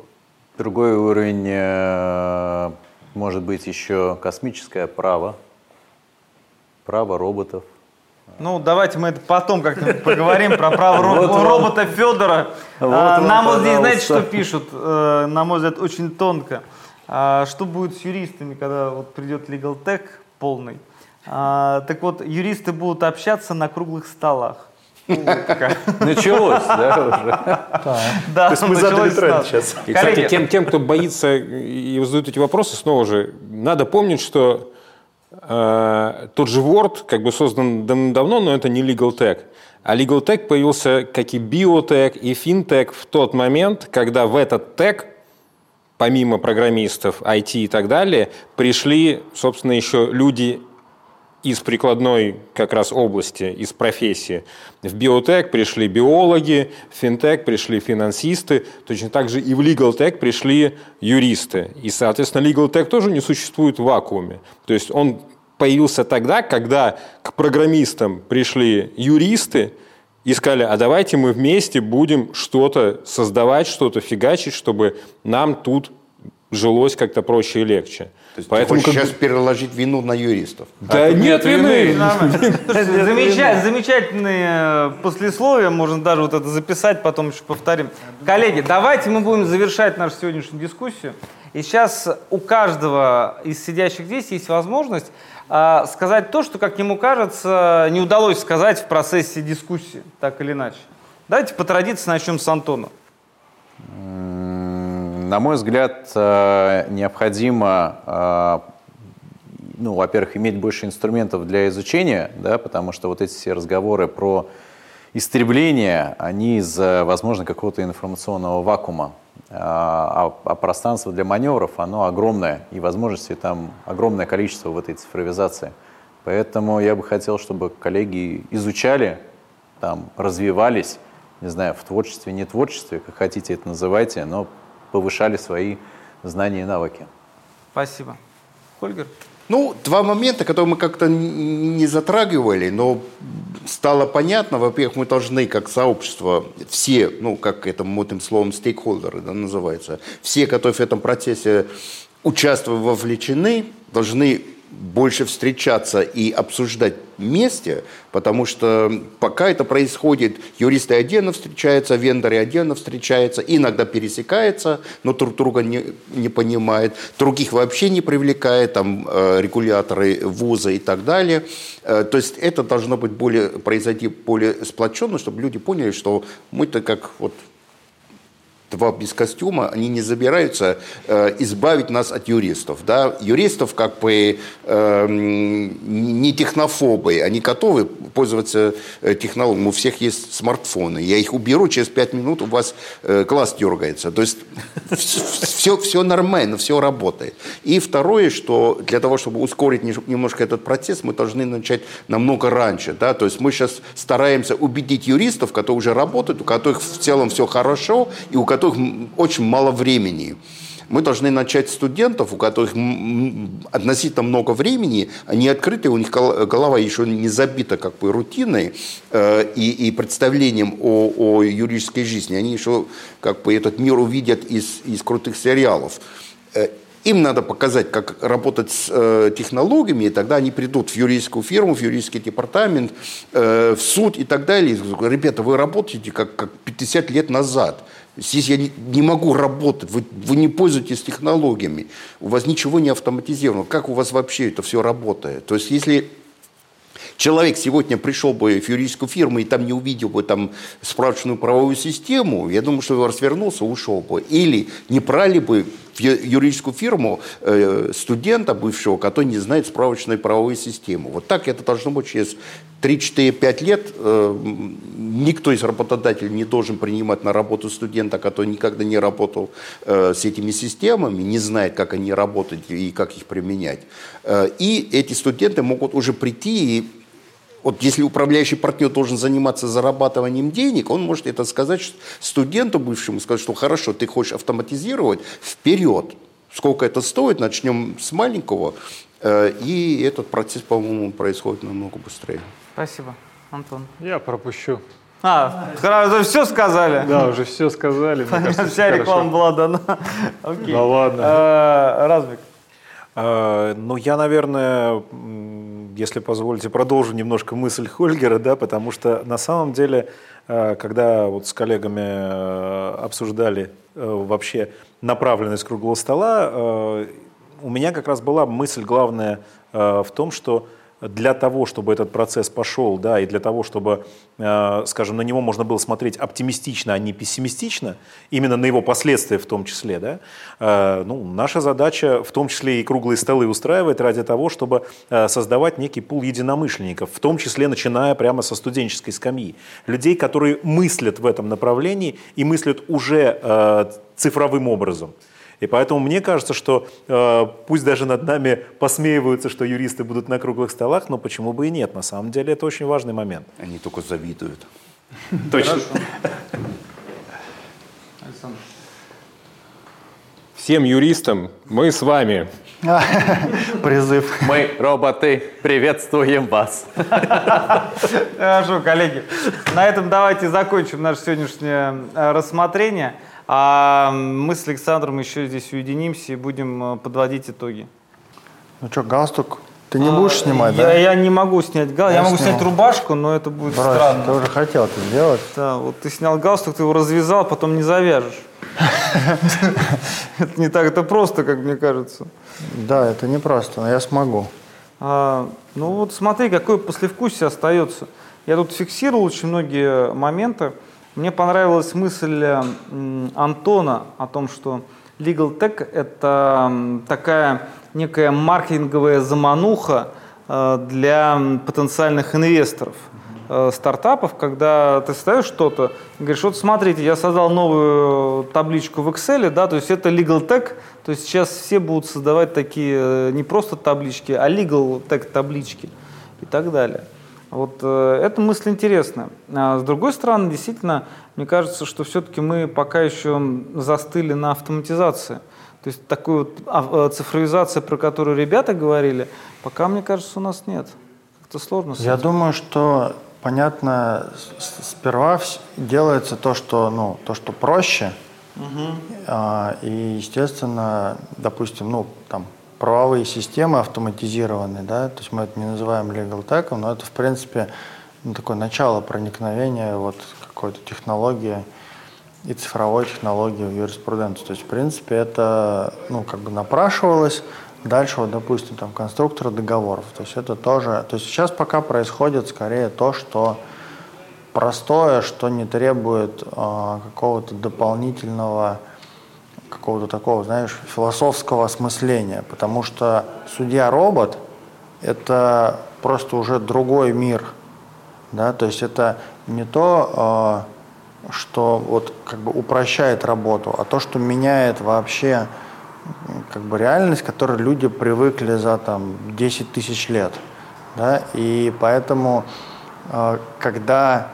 [SPEAKER 4] Другой уровень, э, может быть, еще космическое право, право роботов,
[SPEAKER 1] ну, давайте мы это потом как-то поговорим про право робота Федора. А, нам вот здесь, знаете, что пишут? Э, на мой взгляд, очень тонко. А, что будет с юристами, когда вот придет Legal Tech полный? А, так вот, юристы будут общаться на круглых столах.
[SPEAKER 4] Началось, да, уже?
[SPEAKER 1] Да, То есть мы задали тренд сейчас.
[SPEAKER 5] И, кстати, тем, тем, кто боится и задают эти вопросы, снова же, надо помнить, что тот же Word как бы создан давно, но это не Legal Tech. А Legal Tech появился как и биотек, и финтек в тот момент, когда в этот тег, помимо программистов, IT и так далее, пришли, собственно, еще люди из прикладной как раз области, из профессии. В биотек пришли биологи, в финтек пришли финансисты, точно так же и в legal пришли юристы. И, соответственно, legal тоже не существует в вакууме. То есть он появился тогда, когда к программистам пришли юристы и сказали, а давайте мы вместе будем что-то создавать, что-то фигачить, чтобы нам тут жилось как-то проще и легче.
[SPEAKER 3] То есть Поэтому ты хочешь как... сейчас переложить вину на юристов?
[SPEAKER 5] Да а нет вины.
[SPEAKER 1] Замечательные послесловия, можно даже вот это записать, потом еще повторим. Коллеги, давайте мы будем завершать нашу сегодняшнюю дискуссию. И сейчас у каждого из сидящих здесь есть возможность а, сказать то, что, как ему кажется, не удалось сказать в процессе дискуссии, так или иначе. Давайте по традиции начнем с Антона.
[SPEAKER 4] На мой взгляд, э, необходимо, э, ну, во-первых, иметь больше инструментов для изучения, да, потому что вот эти все разговоры про истребление, они из, возможно, какого-то информационного вакуума. а, а пространство для маневров, оно огромное, и возможностей там огромное количество в этой цифровизации. Поэтому я бы хотел, чтобы коллеги изучали, там, развивались, не знаю, в творчестве, не творчестве, как хотите это называйте, но повышали свои знания и навыки.
[SPEAKER 1] Спасибо. Хольгер?
[SPEAKER 3] Ну, два момента, которые мы как-то не затрагивали, но стало понятно. Во-первых, мы должны, как сообщество, все, ну, как это модным словом, стейкхолдеры да, называется, все, которые в этом процессе участвуют, вовлечены, должны больше встречаться и обсуждать вместе, потому что пока это происходит, юристы отдельно встречаются, вендоры отдельно встречаются, иногда пересекаются, но друг друга не, не понимают, других вообще не привлекает, там э, регуляторы вуза и так далее. Э, то есть это должно быть более, произойти более сплоченно, чтобы люди поняли, что мы-то как вот два без костюма, они не забираются э, избавить нас от юристов. Да? Юристов как бы э, не технофобы, они готовы пользоваться э, технологией. У всех есть смартфоны. Я их уберу, через пять минут у вас э, глаз дергается. То есть все, все нормально, все работает. И второе, что для того, чтобы ускорить немножко этот процесс, мы должны начать намного раньше. Да? То есть мы сейчас стараемся убедить юристов, которые уже работают, у которых в целом все хорошо, и у которых которых очень мало времени. Мы должны начать студентов, у которых относительно много времени, они открыты, у них голова еще не забита как бы рутиной э, и, и представлением о, о юридической жизни. Они еще как бы этот мир увидят из, из крутых сериалов. Э, им надо показать, как работать с э, технологиями, и тогда они придут в юридическую фирму, в юридический департамент, э, в суд и так далее. И, Ребята, вы работаете как, как 50 лет назад. Здесь я не, могу работать, вы, вы не пользуетесь технологиями, у вас ничего не автоматизировано. Как у вас вообще это все работает? То есть если человек сегодня пришел бы в юридическую фирму и там не увидел бы там справочную правовую систему, я думаю, что развернулся, ушел бы. Или не брали бы юридическую фирму э, студента бывшего, который не знает справочной правовой системы. Вот так это должно быть через 3-4-5 лет. Э, никто из работодателей не должен принимать на работу студента, который никогда не работал э, с этими системами, не знает, как они работают и как их применять. И эти студенты могут уже прийти и вот если управляющий партнер должен заниматься зарабатыванием денег, он может это сказать студенту бывшему, сказать, что хорошо, ты хочешь автоматизировать, вперед. Сколько это стоит, начнем с маленького, э, и этот процесс, по-моему, происходит намного быстрее.
[SPEAKER 1] Спасибо. Антон.
[SPEAKER 6] Я пропущу.
[SPEAKER 1] А, уже все сказали?
[SPEAKER 6] Да, уже все сказали.
[SPEAKER 1] Кажется, Вся реклама была дана.
[SPEAKER 6] Окей. Да ладно.
[SPEAKER 1] Э, Разбик.
[SPEAKER 7] Э, ну, я, наверное, если позволите, продолжу немножко мысль Хольгера, да, потому что на самом деле, э, когда вот с коллегами э, обсуждали вообще направленность круглого стола, у меня как раз была мысль главная в том, что для того, чтобы этот процесс пошел, да, и для того, чтобы, э, скажем, на него можно было смотреть оптимистично, а не пессимистично, именно на его последствия в том числе, да, э, ну, наша задача в том числе и круглые столы устраивать ради того, чтобы э, создавать некий пул единомышленников, в том числе начиная прямо со студенческой скамьи. Людей, которые мыслят в этом направлении и мыслят уже цифровым образом. И поэтому мне кажется, что э, пусть даже над нами посмеиваются, что юристы будут на круглых столах, но почему бы и нет? На самом деле это очень важный момент.
[SPEAKER 3] Они только завидуют.
[SPEAKER 7] Точно.
[SPEAKER 5] Всем юристам мы с вами.
[SPEAKER 2] Призыв.
[SPEAKER 4] Мы, роботы, приветствуем вас.
[SPEAKER 1] Хорошо, коллеги. На этом давайте закончим наше сегодняшнее э, рассмотрение. А мы с Александром еще здесь уединимся и будем э, подводить итоги.
[SPEAKER 2] Ну что, галстук ты не будешь а, снимать,
[SPEAKER 1] я,
[SPEAKER 2] да?
[SPEAKER 1] Я не могу снять галстук. Я, я могу сниму. снять рубашку, но это будет
[SPEAKER 2] Брось,
[SPEAKER 1] странно.
[SPEAKER 2] Ты уже хотел это сделать.
[SPEAKER 1] Да, вот ты снял галстук, ты его развязал, потом не завяжешь. Это не так, это просто, как мне кажется.
[SPEAKER 2] Да, это не просто, но я смогу.
[SPEAKER 1] А, ну вот смотри, какое послевкусие остается. Я тут фиксировал очень многие моменты. Мне понравилась мысль Антона о том, что Legal Tech – это такая некая маркетинговая замануха э, для потенциальных инвесторов. э, стартапов, когда ты ставишь что-то, говоришь, вот смотрите, я создал новую табличку в Excel, да, то есть это Legal Tech, то есть сейчас все будут создавать такие э, не просто таблички, а Legal Tech таблички и так далее. Вот э, эта мысль интересная. А с другой стороны, действительно, мне кажется, что все-таки мы пока еще застыли на автоматизации. То есть такой вот а, э, цифровизация, про которую ребята говорили, пока, мне кажется, у нас нет. Как-то сложно.
[SPEAKER 2] Я думаю, что понятно, сперва делается то, что, ну, то, что проще. Угу. А, и, естественно, допустим, ну, там, правовые системы автоматизированы, да, то есть мы это не называем legal tech, но это, в принципе, ну, такое начало проникновения вот какой-то технологии и цифровой технологии в юриспруденцию. То есть, в принципе, это, ну, как бы напрашивалось, Дальше, вот, допустим, там конструкторы договоров. То есть это тоже... То есть сейчас пока происходит скорее то, что простое, что не требует э, какого-то дополнительного какого-то такого, знаешь, философского осмысления, потому что судья-робот – это просто уже другой мир, да, то есть это не то, э, что вот как бы упрощает работу, а то, что меняет вообще как бы реальность, которой люди привыкли за там 10 тысяч лет, да, и поэтому, э, когда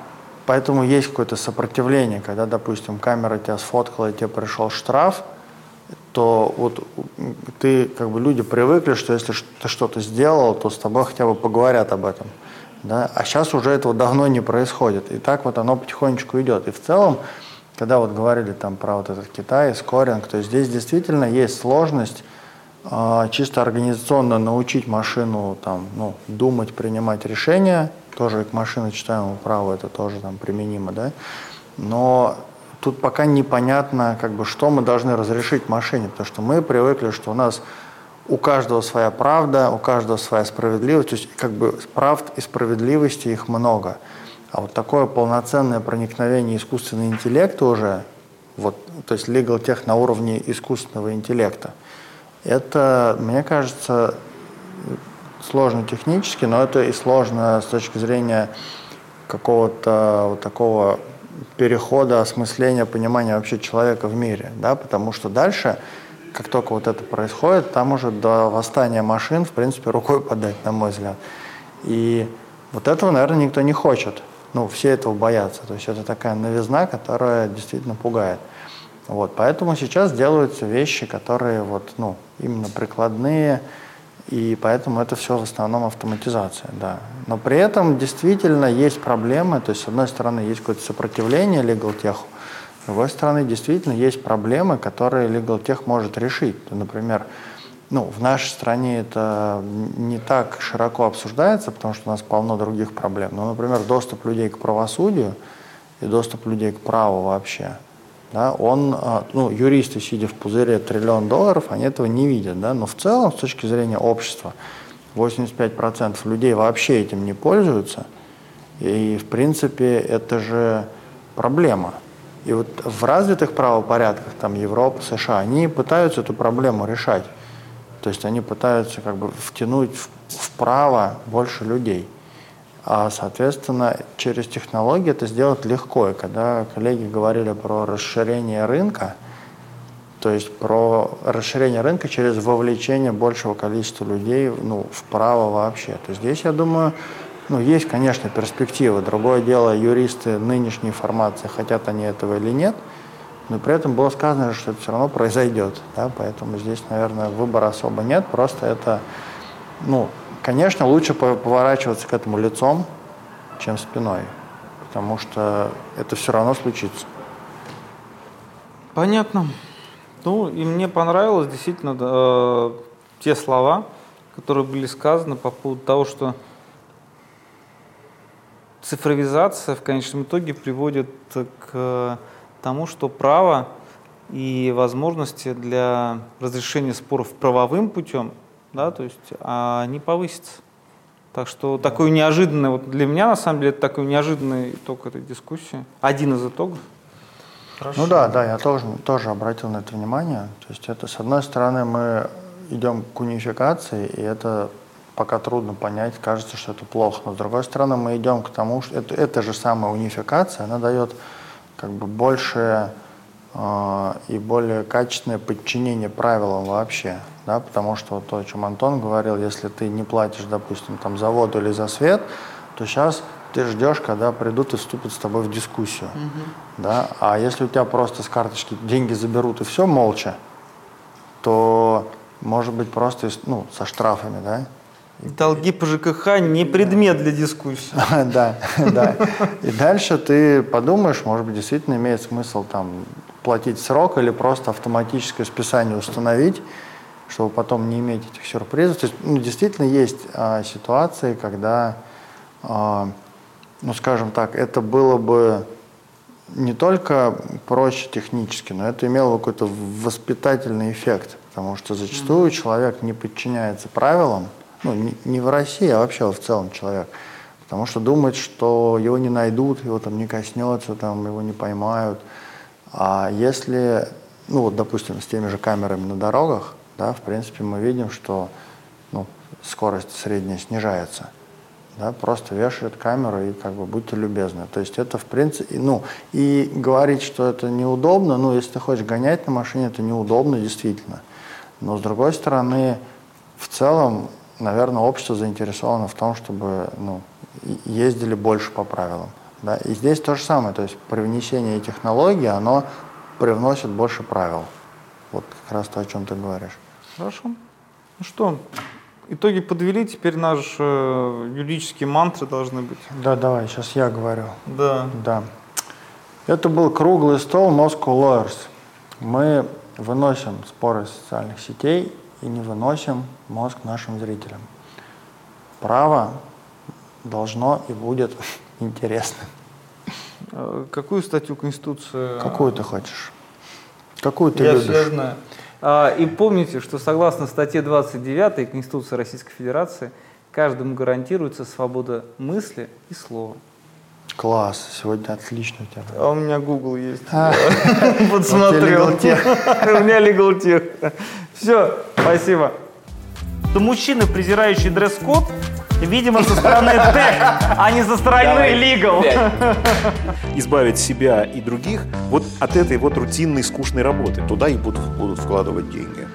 [SPEAKER 2] Поэтому есть какое-то сопротивление, когда, допустим, камера тебя сфоткала, и тебе пришел штраф, то вот ты, как бы люди привыкли, что если ты что-то сделал, то с тобой хотя бы поговорят об этом. Да? А сейчас уже этого давно не происходит. И так вот оно потихонечку идет. И в целом, когда вот говорили там про вот этот Китай, скоринг, то здесь действительно есть сложность э, чисто организационно научить машину там, ну, думать, принимать решения, тоже к машиночитаемому праву это тоже там применимо, да, но тут пока непонятно, как бы, что мы должны разрешить машине, потому что мы привыкли, что у нас у каждого своя правда, у каждого своя справедливость, то есть как бы правд и справедливости их много. А вот такое полноценное проникновение искусственного интеллекта уже, вот, то есть legal тех на уровне искусственного интеллекта, это, мне кажется, сложно технически, но это и сложно с точки зрения какого-то вот такого перехода, осмысления, понимания вообще человека в мире, да, потому что дальше, как только вот это происходит, там уже до восстания машин, в принципе, рукой подать, на мой взгляд. И вот этого, наверное, никто не хочет. Ну, все этого боятся. То есть это такая новизна, которая действительно пугает. Вот, поэтому сейчас делаются вещи, которые вот, ну, именно прикладные, и поэтому это все в основном автоматизация, да. Но при этом действительно есть проблемы, то есть с одной стороны есть какое-то сопротивление legal tech, с другой стороны действительно есть проблемы, которые legal tech может решить. Например, ну, в нашей стране это не так широко обсуждается, потому что у нас полно других проблем. Но, например, доступ людей к правосудию и доступ людей к праву вообще – да, он, а, ну, юристы, сидя в пузыре триллион долларов, они этого не видят, да, но в целом, с точки зрения общества, 85% людей вообще этим не пользуются, и, в принципе, это же проблема. И вот в развитых правопорядках, там, Европа, США, они пытаются эту проблему решать. То есть они пытаются как бы втянуть в, в право больше людей. А, соответственно, через технологии это сделать легко. И когда коллеги говорили про расширение рынка, то есть про расширение рынка через вовлечение большего количества людей ну, в право вообще. То здесь, я думаю, ну, есть, конечно, перспективы. Другое дело, юристы нынешней формации, хотят они этого или нет, но при этом было сказано, что это все равно произойдет. Да? Поэтому здесь, наверное, выбора особо нет, просто это ну, Конечно, лучше поворачиваться к этому лицом, чем спиной, потому что это все равно случится.
[SPEAKER 1] Понятно. Ну, и мне понравилось действительно э, те слова, которые были сказаны по поводу того, что цифровизация в конечном итоге приводит к тому, что право и возможности для разрешения споров правовым путем да, то есть а не повысится. Так что да. такой неожиданный, вот для меня на самом деле это такой неожиданный итог этой дискуссии, один из итогов.
[SPEAKER 2] Хорошо. Ну да, да, я тоже, тоже обратил на это внимание. То есть это, с одной стороны, мы идем к унификации, и это пока трудно понять, кажется, что это плохо. Но с другой стороны, мы идем к тому, что это, это же самая унификация, она дает как бы большее э, и более качественное подчинение правилам вообще. Да? Потому что вот то, о чем Антон говорил, если ты не платишь, допустим, там, за воду или за свет, то сейчас ты ждешь, когда придут и вступят с тобой в дискуссию. Да? А если у тебя просто с карточки деньги заберут и все молча, то может быть просто ну, со штрафами, да?
[SPEAKER 1] Долги по ЖКХ не предмет для дискуссии.
[SPEAKER 2] Да, да. И дальше ты подумаешь, может быть, действительно имеет смысл там платить срок или просто автоматическое списание установить, чтобы потом не иметь этих сюрпризов. То есть, ну, действительно есть а, ситуации, когда, а, ну, скажем так, это было бы не только проще технически, но это имело какой-то воспитательный эффект, потому что зачастую человек не подчиняется правилам, ну, не, не в России, а вообще в целом человек. Потому что думает, что его не найдут, его там не коснется, там его не поймают. А если, ну вот, допустим, с теми же камерами на дорогах, да, в принципе, мы видим, что ну, скорость средняя снижается. Да, просто вешают камеру и как бы будьте любезны. То есть это в принципе, ну, и говорить, что это неудобно, ну, если ты хочешь гонять на машине, это неудобно действительно. Но с другой стороны, в целом наверное, общество заинтересовано в том, чтобы ну, ездили больше по правилам. Да? И здесь то же самое, то есть привнесение технологий, оно привносит больше правил. Вот как раз то, о чем ты говоришь.
[SPEAKER 1] Хорошо. Ну что, итоги подвели, теперь наши э, юридические мантры должны быть.
[SPEAKER 2] Да, давай, сейчас я говорю.
[SPEAKER 1] Да.
[SPEAKER 2] Да. Это был круглый стол Moscow Lawyers. Мы выносим споры социальных сетей и не выносим мозг нашим зрителям. Право должно и будет интересным.
[SPEAKER 1] А какую статью Конституции?
[SPEAKER 2] Какую ты хочешь? Какую ты
[SPEAKER 1] я
[SPEAKER 2] любишь?
[SPEAKER 1] Я знаю. И помните, что согласно статье 29 Конституции Российской Федерации каждому гарантируется свобода мысли и слова.
[SPEAKER 2] Класс, сегодня отлично у тебя.
[SPEAKER 1] А у меня Google есть. А. Подсмотрел. У меня Legal Tech. Все, спасибо. То мужчины, презирающие дресс-код, видимо, со стороны тех, а не со стороны legal.
[SPEAKER 7] Избавить себя и других вот от этой вот рутинной скучной работы.
[SPEAKER 3] Туда и будут, будут вкладывать деньги.